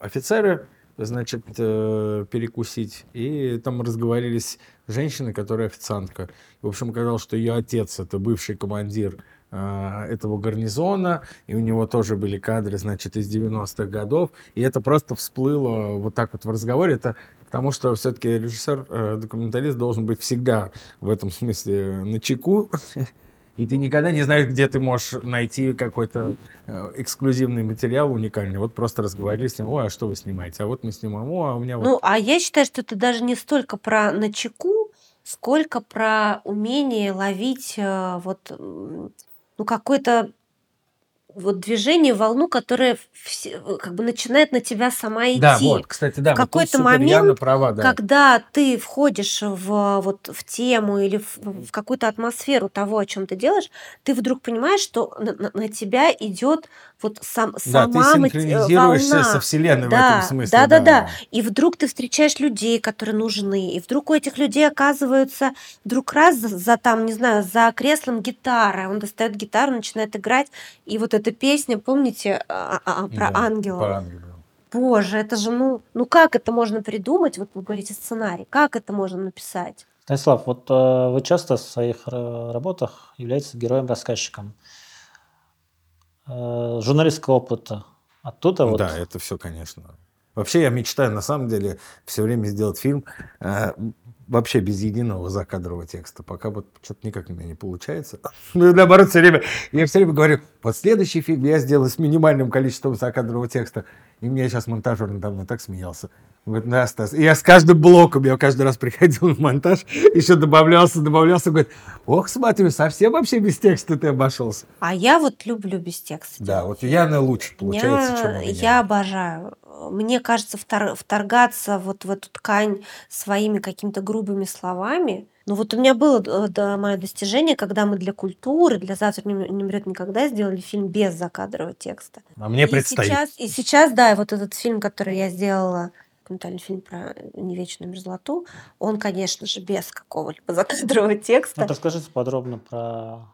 офицеры, значит, э, перекусить. И там разговорились женщины, которая официантка. В общем, оказалось, что ее отец это бывший командир э, этого гарнизона, и у него тоже были кадры, значит, из 90-х годов, и это просто всплыло вот так вот в разговоре, это потому что все-таки режиссер, э, должен быть всегда в этом смысле на чеку, и ты никогда не знаешь, где ты можешь найти какой-то э, эксклюзивный материал уникальный. Вот просто разговаривали с ним, ой, а что вы снимаете? А вот мы снимаем, о, а у меня вот... Ну, а я считаю, что это даже не столько про начеку, сколько про умение ловить э, вот ну, какой-то вот движение, волну, которая все, как бы начинает на тебя сама идти. Да, вот, кстати, да. В какой-то момент, права, да. когда ты входишь в, вот, в тему или в, в какую-то атмосферу того, о чем ты делаешь, ты вдруг понимаешь, что на, на, на тебя идет вот сам, да, сама ты синхронизируешься волна. со Вселенной да, в этом смысле. Да, да, да, да. И вдруг ты встречаешь людей, которые нужны, и вдруг у этих людей оказываются вдруг раз за, за там, не знаю, за креслом гитара, он достает гитару, начинает играть, и вот эта песня, помните, а, а, а про да, ангела? Про ангела. Боже, это же, ну, ну как это можно придумать? Вот вы говорите сценарий, как это можно написать? Станислав, вот э, вы часто в своих э, работах являетесь героем-рассказчиком э, журналистского опыта. Оттуда вот... Да, это все, конечно. Вообще я мечтаю, на самом деле, все время сделать фильм э, вообще без единого закадрового текста. Пока вот что-то никак у меня не получается. Ну, наоборот, все время, я все время говорю, вот следующий фильм я сделаю с минимальным количеством закадрового текста. И мне сейчас монтажер недавно так смеялся. Говорит, да, Стас. И я с каждым блоком, я каждый раз приходил на монтаж, еще добавлялся, добавлялся, говорит, ох, смотрю, совсем вообще без текста ты обошелся. А я вот люблю без текста. Да, вот Яна лучше получается, я, чем у меня. Я обожаю. Мне кажется, втор, вторгаться вот в эту ткань своими какими-то грубыми словами, ну вот у меня было э, да, мое достижение, когда мы для культуры, для «Завтра не, не умрет никогда» сделали фильм без закадрового текста. А мне и предстоит. Сейчас, и сейчас, да, вот этот фильм, который я сделала документальный фильм про невечную мерзлоту, он, конечно же, без какого-либо закадрового текста. Ну, расскажите подробно про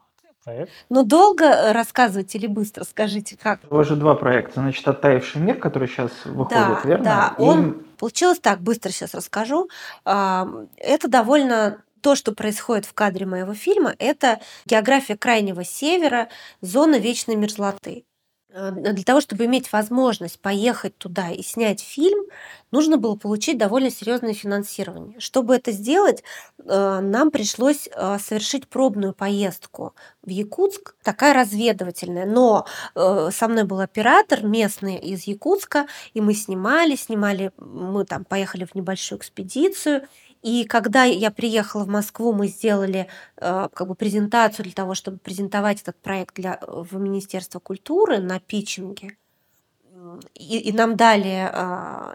проект. Ну, долго э, рассказывать или быстро? Скажите, как? У вас же два проекта. Значит, «Оттаивший мир», который сейчас выходит, да, верно? Да, И он получилось так, быстро сейчас расскажу. Это довольно то, что происходит в кадре моего фильма, это география Крайнего Севера, зона вечной мерзлоты. Э, для того, чтобы иметь возможность поехать туда и снять фильм, нужно было получить довольно серьезное финансирование. Чтобы это сделать, э, нам пришлось э, совершить пробную поездку в Якутск, такая разведывательная. Но со мной был оператор местный из Якутска, и мы снимали, снимали, мы там поехали в небольшую экспедицию, и когда я приехала в Москву, мы сделали э, как бы презентацию для того, чтобы презентовать этот проект для, в Министерство культуры на питчинге. И, и нам дали э,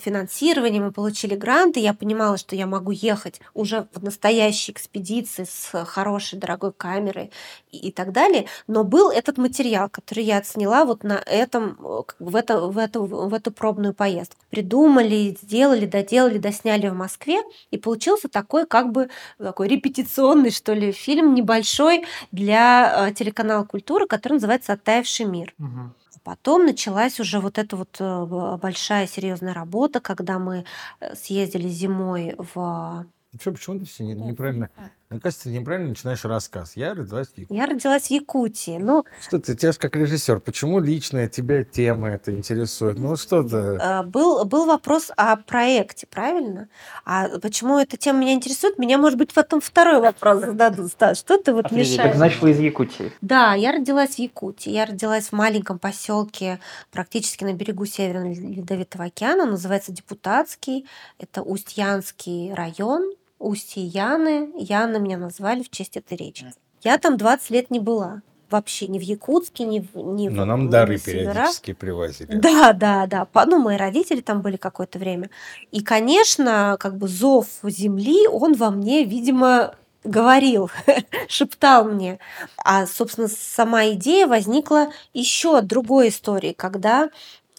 финансирование, мы получили гранты, я понимала, что я могу ехать уже в настоящей экспедиции с хорошей дорогой камерой и, и так далее. Но был этот материал, который я отсняла вот на этом, в, это, в, эту, в эту пробную поездку. Придумали, сделали, доделали, досняли в Москве, и получился такой как бы такой репетиционный, что ли, фильм небольшой для э, телеканала «Культура», который называется «Оттаивший мир». Угу. Потом началась уже вот эта вот э, большая серьезная работа, когда мы э, съездили зимой в Вообще, почему ты все неправильно? Мне кажется, ты неправильно начинаешь рассказ. Я родилась в Якутии. Я родилась в Якутии. Ну, что ты, тебя же как режиссер, почему личная тебя тема это интересует? Ну, что-то... А, был, был вопрос о проекте, правильно? А почему эта тема меня интересует? Меня, может быть, потом второй вопрос зададут. Стас, что ты вот Офигеть. мешаешь? Так, значит, вы из Якутии? Да, я родилась в Якутии. Я родилась в маленьком поселке практически на берегу Северного Ледовитого океана. называется Депутатский. Это Устьянский район устье Яны. Яна меня назвали в честь этой речки. Я там 20 лет не была. Вообще ни в Якутске, ни в ни Но в, нам дары периодически привозили. Да, да, да. Ну, мои родители там были какое-то время. И, конечно, как бы зов земли, он во мне, видимо, говорил, шептал мне. А, собственно, сама идея возникла еще от другой истории, когда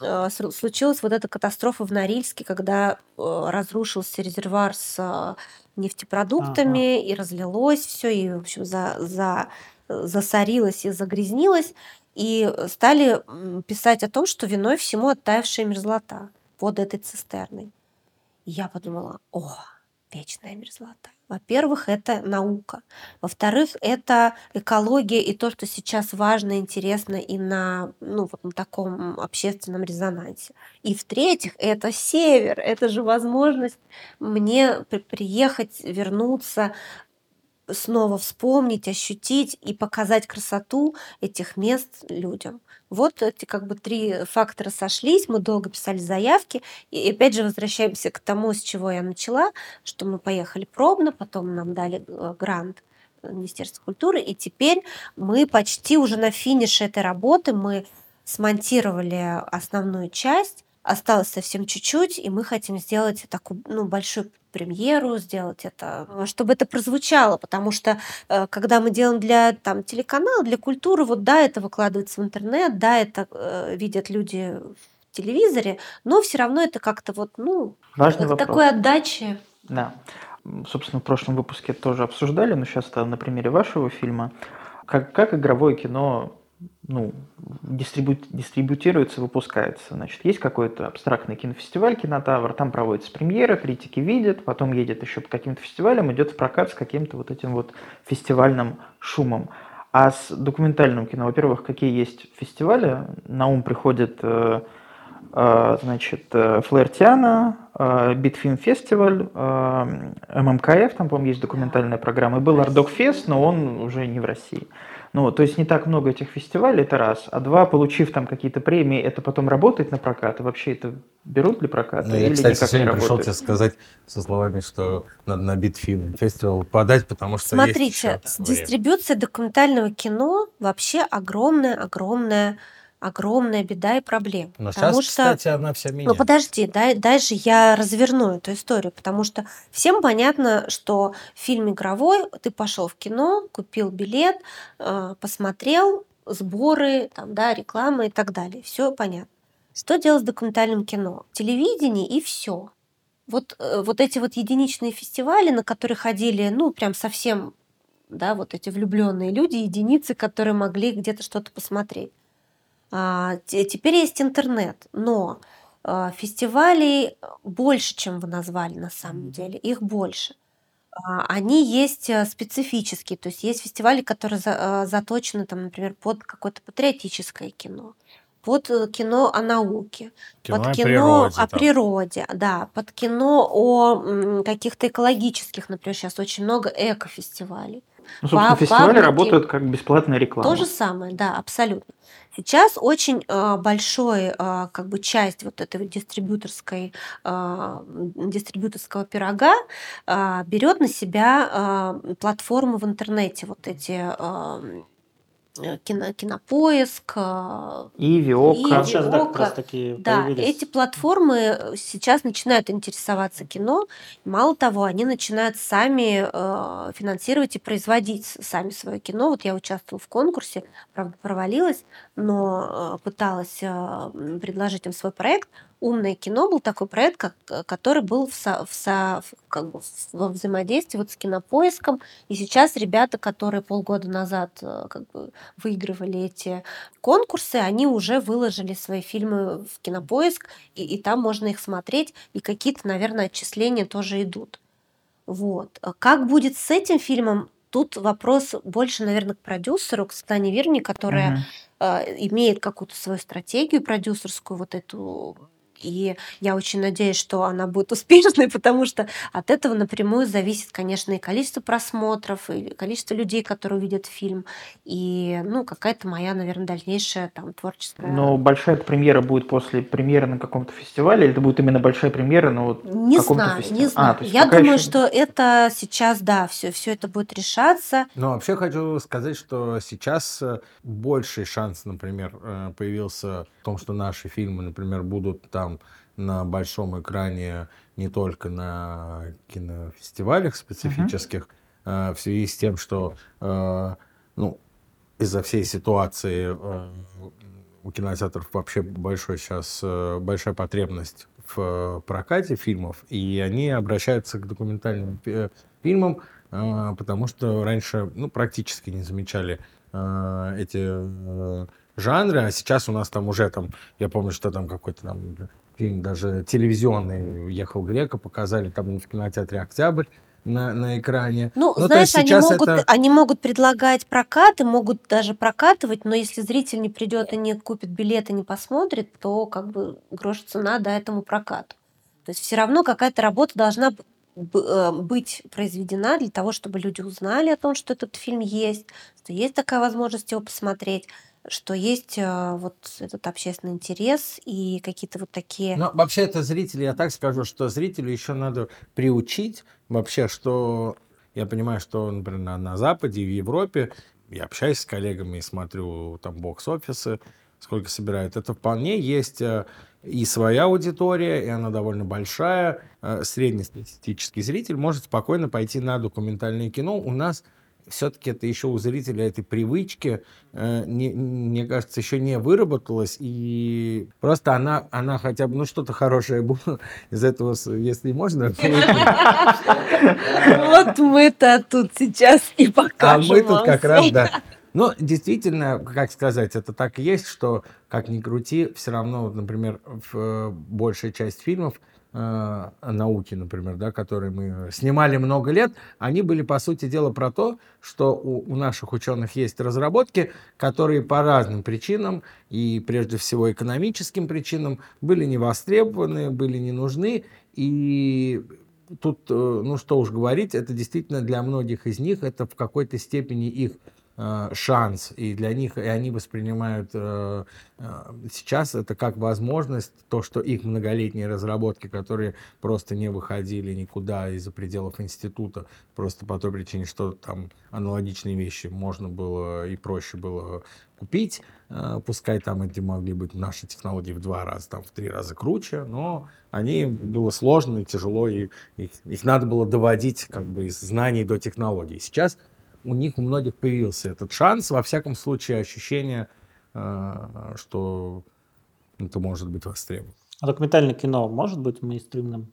э, случилась вот эта катастрофа в Норильске, когда э, разрушился резервуар с э, нефтепродуктами, ага. и разлилось все, и, в общем, за, за, засорилось и загрязнилось. И стали писать о том, что виной всему оттаившая мерзлота под этой цистерной. И я подумала, о, вечная мерзлота. Во-первых, это наука. Во-вторых, это экология и то, что сейчас важно, интересно и на, ну, вот на таком общественном резонансе. И в-третьих, это север. Это же возможность мне приехать, вернуться, снова вспомнить, ощутить и показать красоту этих мест людям. Вот эти как бы три фактора сошлись, мы долго писали заявки, и опять же возвращаемся к тому, с чего я начала, что мы поехали пробно, потом нам дали э, грант Министерства культуры, и теперь мы почти уже на финише этой работы, мы смонтировали основную часть, осталось совсем чуть-чуть, и мы хотим сделать такую ну, большую премьеру, сделать это, чтобы это прозвучало, потому что э, когда мы делаем для там, телеканала, для культуры, вот да, это выкладывается в интернет, да, это э, видят люди в телевизоре, но все равно это как-то вот, ну, Важный вопрос. такой отдачи. Да. Собственно, в прошлом выпуске тоже обсуждали, но сейчас на примере вашего фильма. Как, как игровое кино ну, дистрибу... дистрибутируется, выпускается. Значит, есть какой-то абстрактный кинофестиваль «Кинотавр», там проводится премьера, критики видят, потом едет еще по каким-то фестивалям, идет в прокат с каким-то вот этим вот фестивальным шумом. А с документальным кино, во-первых, какие есть фестивали? На ум приходит, э, э, значит, э, Флэртиана, Битфильм фестиваль, ММКФ, там, по-моему, есть документальная программа. И был Ардок Фест, но он уже не в России. Ну, то есть не так много этих фестивалей, это раз. А два, получив там какие-то премии, это потом работает на прокат? И вообще это берут для проката? Ну, я, или кстати, сегодня пришел тебе сказать со словами, что надо на Битфильм фестивал подать, потому что Смотрите, есть дистрибьюция документального кино вообще огромная-огромная огромная беда и проблема. Но потому сейчас, что... кстати, она вся меняется. Ну подожди, дай, дальше я разверну эту историю, потому что всем понятно, что фильм игровой, ты пошел в кино, купил билет, э, посмотрел, сборы, там, да, реклама и так далее. Все понятно. Что делать с документальным кино? Телевидение и все. Вот, э, вот эти вот единичные фестивали, на которые ходили, ну, прям совсем, да, вот эти влюбленные люди, единицы, которые могли где-то что-то посмотреть. А, теперь есть интернет, но э, фестивалей больше, чем вы назвали на самом деле, их больше. А, они есть э, специфические, то есть есть фестивали, которые э, заточены, там, например, под какое-то патриотическое кино, под э, кино о науке, Кино под о кино природе о там. природе, да, под кино о каких-то экологических, например, сейчас очень много эко-фестивалей. Ну, собственно, фестивали работают как бесплатная реклама. То же самое, да, абсолютно. Сейчас очень э, большой э, как бы часть вот этой вот дистрибьюторской э, м, дистрибьюторского пирога э, берет на себя э, платформы в интернете, вот эти э, э, кино, кинопоиск, э, И Ока. Вот сейчас, да, как раз такие да, появились. эти платформы сейчас начинают интересоваться кино. Мало того, они начинают сами э, финансировать и производить сами свое кино. Вот я участвовала в конкурсе, правда, провалилась, но э, пыталась м, предложить им свой проект. Умное кино был такой проект, э, который был в со- в со- как бы во взаимодействии вот с кинопоиском. И сейчас ребята, которые полгода назад э, как бы выигрывали эти конкурсы, они уже выложили свои фильмы в кинопоиск, и, и там можно их смотреть, и какие-то, наверное, отчисления тоже идут. Вот. А Как будет с этим фильмом? Тут вопрос больше, наверное, к продюсеру, к Светлане Вирне, которая э, имеет какую-то свою стратегию продюсерскую, вот эту. И я очень надеюсь, что она будет успешной, потому что от этого напрямую зависит, конечно, и количество просмотров, и количество людей, которые увидят фильм, и, ну, какая-то моя, наверное, дальнейшая там творческая... Но большая премьера будет после премьеры на каком-то фестивале, или это будет именно большая премьера на вот Не каком-то знаю, фестивале? не знаю. А, Я думаю, еще- что это сейчас, да, все, все это будет решаться. Но вообще хочу сказать, что сейчас э, больший шанс, например, э, появился в том, что наши фильмы, например, будут там на большом экране не только на кинофестивалях специфических, э, в связи с тем, что э, ну, из-за всей ситуации э, у кинотеатров вообще большой сейчас э, большая потребность в э, прокате фильмов, и они обращаются к документальным фильмам, э, потому что раньше ну, практически не замечали эти жанры, а сейчас у нас там уже там, я помню, что там какой-то там фильм даже телевизионный «Ехал Грека» показали там в кинотеатре «Октябрь» на, на экране. Ну, Ну, знаешь, они могут, это- они могут предлагать прокаты, могут даже прокатывать, но если зритель не придет и не купит билеты, не посмотрит, то как бы грош цена до этому прокату. То есть все равно какая-то работа должна э, быть произведена для того, чтобы люди узнали о том, что этот фильм есть, что есть такая возможность его посмотреть, что есть э, вот этот общественный интерес и какие-то вот такие... Но вообще это зрители, я так скажу, что зрителю еще надо приучить вообще, что я понимаю, что, например, на, на Западе и в Европе, я общаюсь с коллегами и смотрю там бокс-офисы, сколько собирают. Это вполне есть э, и своя аудитория, и она довольно большая. Э, Среднестатистический зритель может спокойно пойти на документальное кино. У нас все-таки это еще у зрителя этой привычки, э, не- мне кажется, еще не выработалась, и просто она, она хотя бы, ну, что-то хорошее было из этого, если можно. Вот мы-то тут сейчас и А покажем мы тут как раз, да. Но действительно, как сказать, это так и есть, что, как ни крути, все равно, например, в, э, большая часть фильмов э, о науке, например, да, которые мы снимали много лет, они были, по сути дела, про то, что у, у наших ученых есть разработки, которые по разным причинам, и прежде всего экономическим причинам, были не востребованы, были не нужны, и тут, э, ну что уж говорить, это действительно для многих из них, это в какой-то степени их шанс, и для них, и они воспринимают э, э, сейчас это как возможность, то, что их многолетние разработки, которые просто не выходили никуда из-за пределов института, просто по той причине, что там аналогичные вещи можно было и проще было купить, э, пускай там эти могли быть наши технологии в два раза, там в три раза круче, но они было сложно и тяжело, и их, их надо было доводить как бы из знаний до технологий. Сейчас у них у многих появился этот шанс, во всяком случае ощущение, э, что это может быть востребовано. А документальное кино может быть мейнстримным?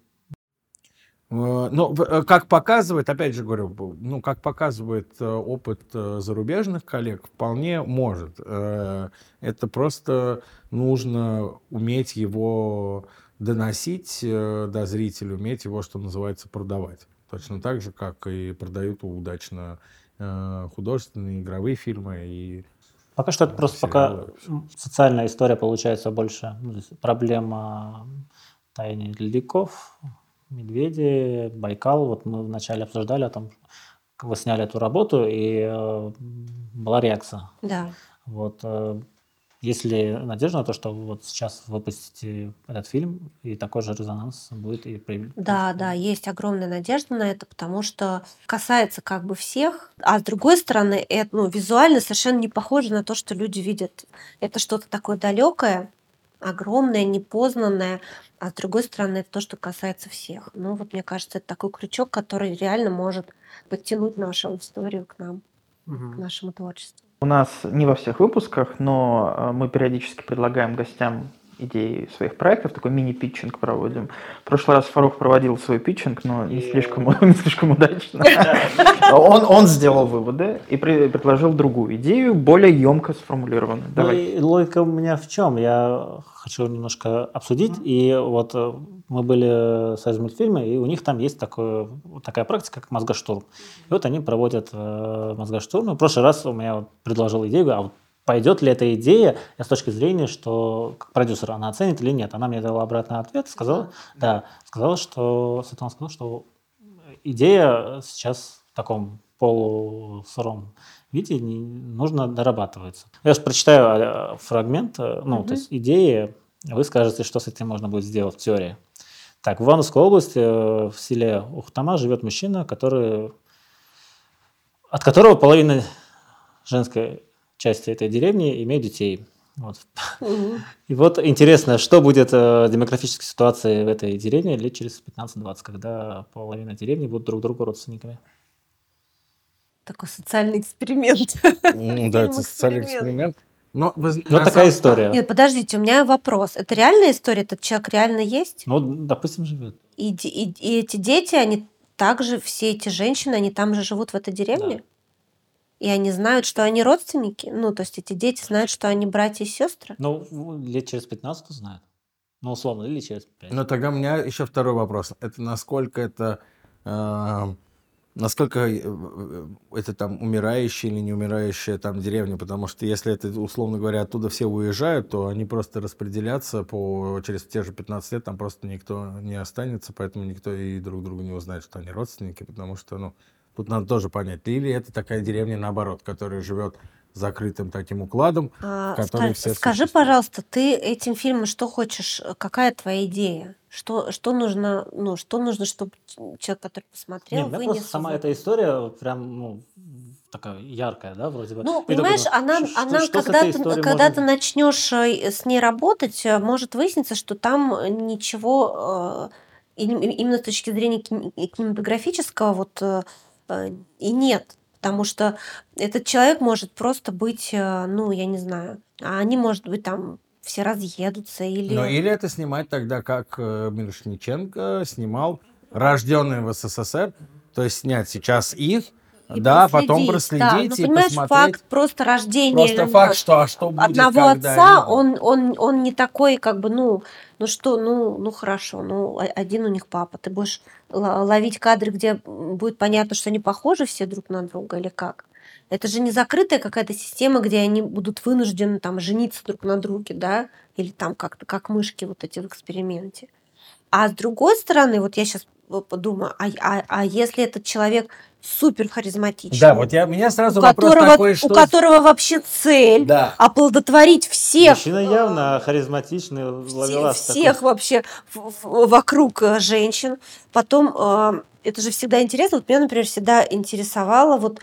Ну, как показывает, опять же говорю, ну, как показывает опыт зарубежных коллег, вполне может. Это просто нужно уметь его доносить до зрителя, уметь его, что называется, продавать. Точно так же, как и продают удачно художественные игровые фильмы и Пока что это просто пока социальная история получается больше. Ну, проблема таяния ледников, медведи, Байкал. Вот мы вначале обсуждали о том, как вы сняли эту работу, и э, была реакция. Да. Вот, э, есть ли надежда на то, что вот сейчас выпустите этот фильм, и такой же резонанс будет и при... Да, да, есть огромная надежда на это, потому что касается как бы всех, а с другой стороны, это ну, визуально совершенно не похоже на то, что люди видят. Это что-то такое далекое, огромное, непознанное, а с другой стороны, это то, что касается всех. Ну вот мне кажется, это такой крючок, который реально может подтянуть нашу историю к нам, угу. к нашему творчеству. У нас не во всех выпусках, но э, мы периодически предлагаем гостям идеи своих проектов, такой мини-питчинг проводим. В прошлый раз Фарух проводил свой питчинг, но не слишком, не слишком удачно. Он, он сделал выводы и предложил другую идею, более емко сформулированную. Ну Давай. Логика у меня в чем? Я хочу немножко обсудить. И вот э, мы были с мультфильма, и у них там есть такое, такая практика, как мозгоштурм. И вот они проводят э, мозгоштурм. В прошлый раз у меня предложил идею, а вот пойдет ли эта идея с точки зрения, что как продюсер она оценит или нет. Она мне дала обратный ответ, сказала, да, сказала, что Светлана сказала, что идея сейчас в таком полусыром виде нужно дорабатывается. Я сейчас прочитаю э, фрагмент, э, ну, mm-hmm. то есть идеи, вы скажете, что с этим можно будет сделать в теории. Так, в Ивановской области, э, в селе Ухтама, живет мужчина, который, от которого половина женской части этой деревни имеют детей. Вот. Угу. И вот интересно, что будет э, демографической ситуации в этой деревне лет через 15-20, когда половина деревни будут друг другу родственниками. Такой социальный эксперимент. Ну да, это социальный эксперимент. Но вы, вот такая самом... история. Нет, подождите, у меня вопрос. Это реальная история? Этот человек реально есть? Ну, допустим, живет. И, и, и эти дети, они также, все эти женщины, они там же живут в этой деревне? Да. И они знают, что они родственники? Ну, то есть эти дети знают, что они братья и сестры? Ну, лет через 15 знают. Ну, условно, или через 5. Ну, тогда у меня еще второй вопрос. Это насколько это... Э, насколько э, это там умирающая или не умирающая там деревня, потому что если это, условно говоря, оттуда все уезжают, то они просто распределятся по, через те же 15 лет, там просто никто не останется, поэтому никто и друг друга не узнает, что они родственники, потому что, ну, Тут надо тоже понять, или это такая деревня наоборот, которая живет закрытым таким укладом, а, который ска- все Скажи, пожалуйста, ты этим фильмом что хочешь? Какая твоя идея? Что, что нужно, ну, что нужно, чтобы человек, который посмотрел, Нет, вынес... просто сама эта история прям, ну, такая яркая, да, вроде бы. Ну, понимаешь, думаю, она, что, она что когда, ты, когда можно... ты начнешь э, с ней работать, э, может выясниться, что там ничего э, именно с точки зрения кинематографического вот Э, и нет, потому что этот человек может просто быть, э, ну, я не знаю, а они, может быть, там все разъедутся или... Ну, или это снимать тогда, как э, Мирошниченко снимал «Рожденные в СССР», то есть снять сейчас их, да, проследить, потом проследить да. ну, и понимаешь, посмотреть. факт просто рождения просто факт, что, а что будет, одного отца, он, он, он не такой, как бы, ну, ну что, ну, ну хорошо, ну один у них папа, ты будешь ловить кадры, где будет понятно, что они похожи все друг на друга или как? Это же не закрытая какая-то система, где они будут вынуждены там жениться друг на друге, да, или там как-то как мышки вот эти в эксперименте. А с другой стороны, вот я сейчас подумаю, а, а, а если этот человек супер харизматичный. Да, вот я, меня сразу у вопрос которого, такой, что... У которого вообще цель да. оплодотворить всех. Мужчина явно харизматичный, ловелас Всех, всех вообще вокруг э, женщин. Потом, э, это же всегда интересно. Вот меня, например, всегда интересовало вот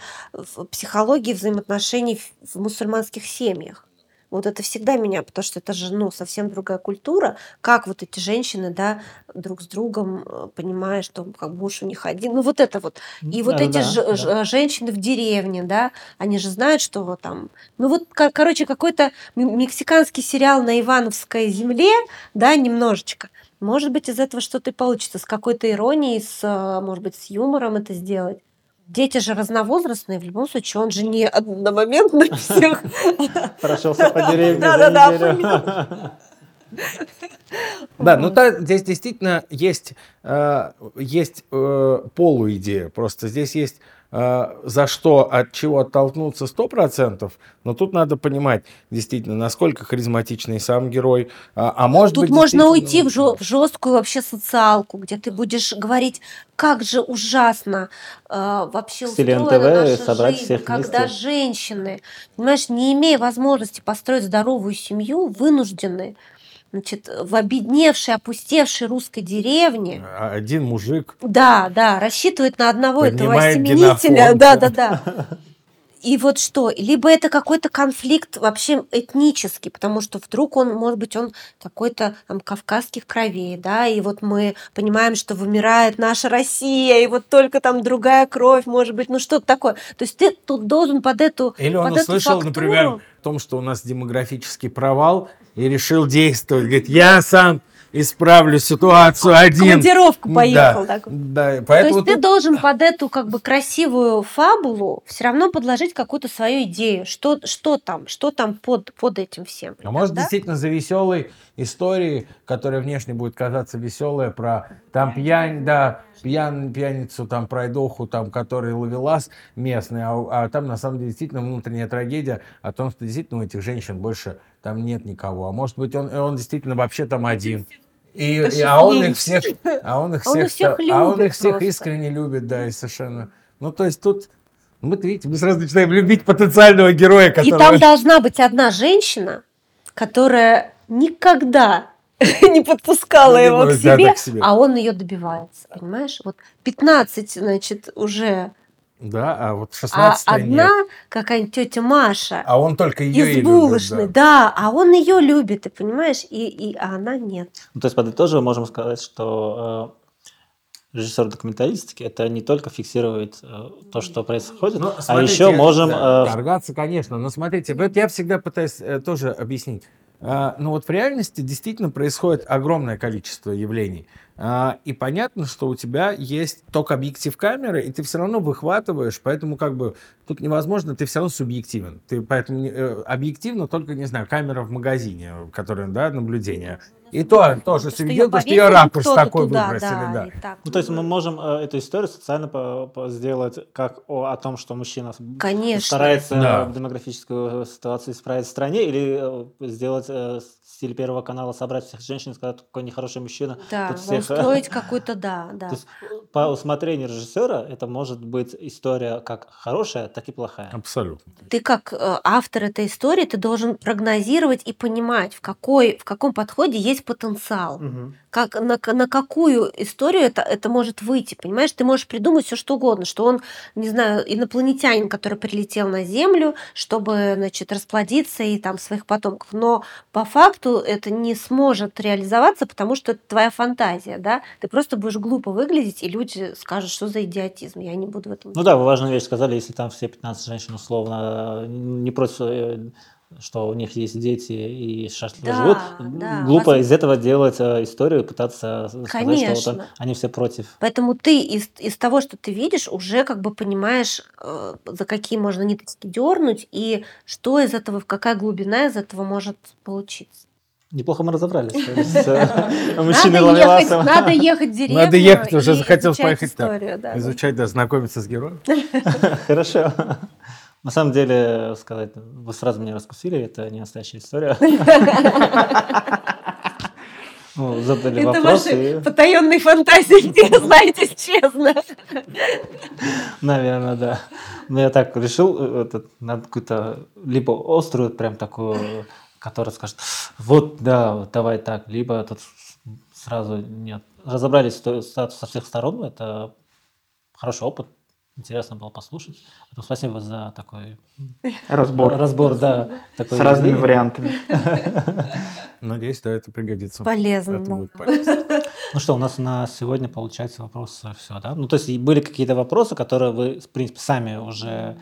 психология взаимоотношений в мусульманских семьях. Вот это всегда меня, потому что это же, ну, совсем другая культура, как вот эти женщины, да, друг с другом, э, понимая, что как муж у них один, ну, вот это вот. И да, вот эти да, ж, да. женщины в деревне, да, они же знают, что вот там, ну, вот, короче, какой-то мексиканский сериал на Ивановской земле, да, немножечко. Может быть, из этого что-то и получится, с какой-то иронией, с, э, может быть, с юмором это сделать. Дети же разновозрастные, в любом случае, он же не одномоментно всех. Прошелся по деревне Да-да-да, Да, ну та, здесь действительно есть, э, есть э, полуидея. Просто здесь есть за что, от чего оттолкнуться сто процентов, но тут надо понимать действительно, насколько харизматичный сам герой. А, а может Тут быть, можно уйти в, жё- в жесткую вообще социалку, где ты будешь говорить, как же ужасно э, вообще стиле устроена НТВ наша жизнь, всех когда вместе. женщины, понимаешь, не имея возможности построить здоровую семью, вынуждены значит, в обедневшей, опустевшей русской деревне Один мужик Да, да, рассчитывает на одного этого осеменителя. Да, да, да. И вот что, либо это какой-то конфликт вообще этнический, потому что вдруг он, может быть, он какой-то там кавказских кровей, да, и вот мы понимаем, что вымирает наша Россия, и вот только там другая кровь, может быть, ну что-то такое. То есть ты тут должен под эту Или он под эту услышал, фактуру- например, о том, что у нас демографический провал, и решил действовать. Говорит, я сам исправлю ситуацию один. командировку поехал. Да, так. да, То поэтому есть ты тут- должен под эту как бы красивую фабулу все равно подложить какую-то свою идею. Что, что там, что там под, под этим всем. А может, Да? действительно, за веселой историей, которая внешне будет казаться веселая, про там пьянь, да, пьян, пьяницу, там пройдоху, там, который ловелас местный, а, а там, на самом деле, действительно внутренняя трагедия о том, что действительно у этих женщин больше там нет никого. А может быть, он, он действительно вообще там один. И, и- а он их всех, а он их А он всех, всех а он любит их всех просто. искренне любит, да, и совершенно. Ну, то есть тут, мы, видите, мы сразу начинаем любить потенциального героя, И который... там должна быть одна женщина, которая никогда не подпускала Ну, его к да, себе, к себе. а он ее добивается. Понимаешь? Вот 15, значит, уже. Да, а вот А 16 одна нет. какая-нибудь тетя Маша А он только ее из булочной, да. а он ее любит, ты понимаешь, и, и а она нет. Ну, то есть, подытоживая, можем сказать, что э, режиссер документалистики это не только фиксирует э, то, что происходит, Ну, а смотрите, еще можем... да, э, Торгаться, конечно, но смотрите, вот я всегда пытаюсь э, тоже объяснить. А, ну вот в реальности действительно происходит огромное количество явлений. А, и понятно, что у тебя есть только объектив камеры, и ты все равно выхватываешь, поэтому как бы тут невозможно, ты все равно субъективен. Ты поэтому э, объективно только, не знаю, камера в магазине, которая, да, наблюдение. И то тоже Что субъективно, потому что ее ракурс такой туда, выбросили, да. и так. Ну, то есть мы можем э, эту историю социально по- по- сделать как о, о том, что мужчина Конечно. старается Да. демографическую ситуацию исправить в стране, или э, сделать э, стиле Первого канала, собрать всех женщин и сказать, какой нехороший мужчина. Да, тут всех, э, устроить какой-то, да, да. То есть по усмотрению режиссера это может быть история как хорошая, так и плохая. Абсолютно. ты как э, автор этой истории, ты должен прогнозировать и понимать, в, какой, в каком подходе есть потенциал. Как, на, на какую историю это, это может выйти, понимаешь? Ты можешь придумать все что угодно, что он, не знаю, инопланетянин, который прилетел на Землю, чтобы, значит, расплодиться и там своих потомков. Но по факту это не сможет реализоваться, потому что это твоя фантазия, да? Ты просто будешь глупо выглядеть, и люди скажут, что за идиотизм, я не буду в этом Ну да, вы важную вещь сказали, если там все 15 женщин условно э, не против, э, что у них есть дети и счастливо Да, живут, да, глупо вас- из этого делать э, историю пытаться сказать, что вот они все против. Поэтому ты из, из того, что ты видишь, уже как бы понимаешь, э, за какие можно ниточки дернуть и что из этого, какая глубина из этого может получиться. Неплохо мы разобрались. есть, э, Надо Мужчины ехать, ловеласом. надо ехать в деревню Надо ехать, уже изучать поехать там. историю, да. Изучать, да, знакомиться с героем. Хорошо. На самом деле, сказать, вы сразу меня раскусили, это не настоящая история. Ну, задали Это вопрос, ваши и, потаенные фантазии, знаете, честно. наверное, да. Но я так решил, э, этот, надо какую-то либо острую, прям такую, которая скажет, вот, да, вот давай так, либо тут сразу нет. Разобрались со всех сторон, это хороший опыт, интересно было послушать. Поэтому спасибо за такой Разбор разбор, да. Такой с разными идеи. вариантами. Надеюсь, да, это пригодится. Полезно. Это будет полезно. Ну что, у нас на сегодня получается вопросы все, да? Ну то есть были какие-то вопросы, которые вы, в принципе, сами уже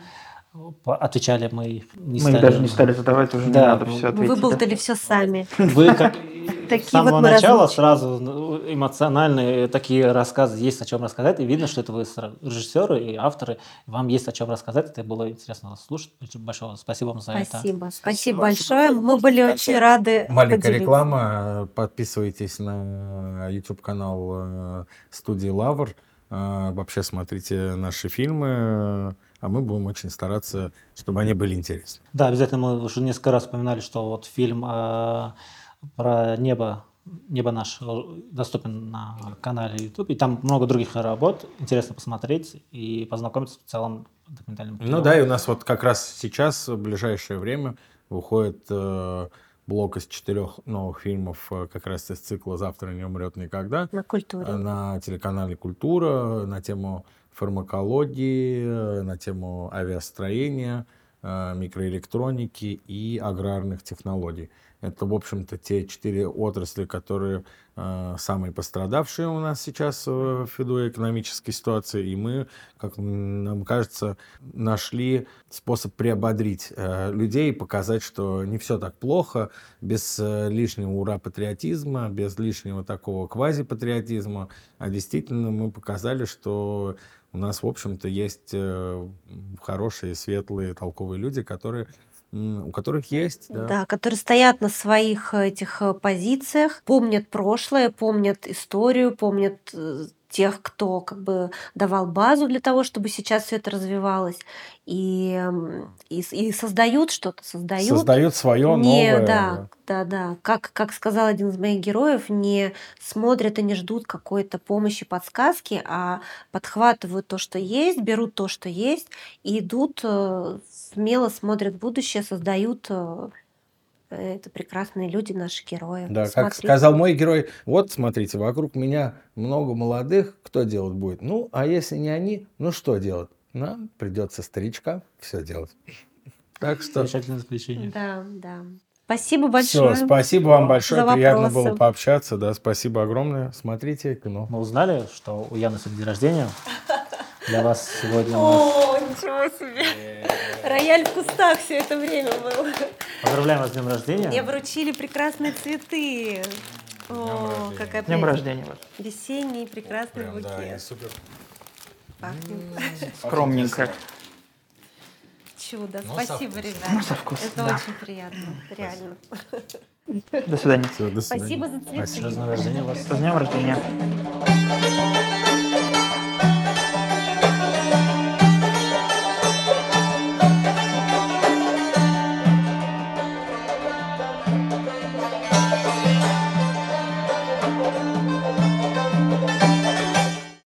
отвечали, мы их не Мы их даже не стали задавать, уже не Да, надо ну, все Вы ответить. да. все сами. Вы как с самого начала сразу ну, эмоциональные такие рассказы, есть о чем рассказать, и видно, что это вы режиссеры и авторы, вам есть о чем рассказать, это было интересно вас слушать. Большое спасибо вам за это. Спасибо. Спасибо большое. Мы были очень рады Маленькая реклама. Подписывайтесь на YouTube-канал э, студии Лавр. Э, Вообще смотрите наши фильмы. Э, А мы будем очень стараться, чтобы они были интересны. Да, обязательно мы уже несколько раз вспоминали, что вот фильм э, про небо, небо наше э, доступен на канале YouTube, и там много других работ, интересно посмотреть и познакомиться в целом документальным Ну да, и у нас вот как раз сейчас, в ближайшее время, выходит э, блок из четырех новых фильмов э, как раз из цикла «Завтра не умрет никогда» На культуре. на телеканале «Культура» на тему фармакологии, э, на тему авиастроения, э, микроэлектроники и аграрных технологий. Это, в общем-то, те четыре отрасли, которые э, самые пострадавшие у нас сейчас ввиду экономической ситуации. И мы, как нам кажется, нашли способ приободрить людей и показать, что не все так плохо, без лишнего ура-патриотизма, без лишнего такого квази-патриотизма. А действительно мы показали, что у нас, в общем-то, есть э, хорошие, светлые, толковые люди, которые, у которых есть... Да. Да, которые стоят на своих э, этих э, позициях, помнят прошлое, помнят историю, помнят тех, кто как бы давал базу для того, чтобы сейчас все это развивалось, и, и, и создают что-то, создают. Создают свое не, новое... да, да, да. Как, как сказал один из моих героев, не смотрят и не ждут какой-то помощи, подсказки, а подхватывают то, что есть, берут то, что есть, и идут э, смело смотрят в будущее, создают э, это прекрасные люди, наши герои. Да, как Смотрите. сказал мой герой, вот смотрите, вокруг меня много молодых, кто делать будет? Ну, а если не они, ну что делать? Нам придется старичка все делать. Так что Замечательное заключение. Да, да. Спасибо все, большое. спасибо вам большое, за приятно вопросы. было пообщаться, да, спасибо огромное, смотрите кино. Мы узнали, что у Яны сегодня день рождения. Для вас сегодня. О, ничего себе! Рояль в кустах все это время был. Поздравляем вас с днем рождения. Мне вручили прекрасные цветы. О, какая днем рождения вас. Весенний прекрасный Прям, да, и букет. супер. Пахнет. Скромненько. Чудо. Ну, со Спасибо, ребята. Ну, со вкусом, Это да. очень приятно. Реально. До свидания. Всё, до свидания. Спасибо за цветы. С днем рождения вас. С днем рождения.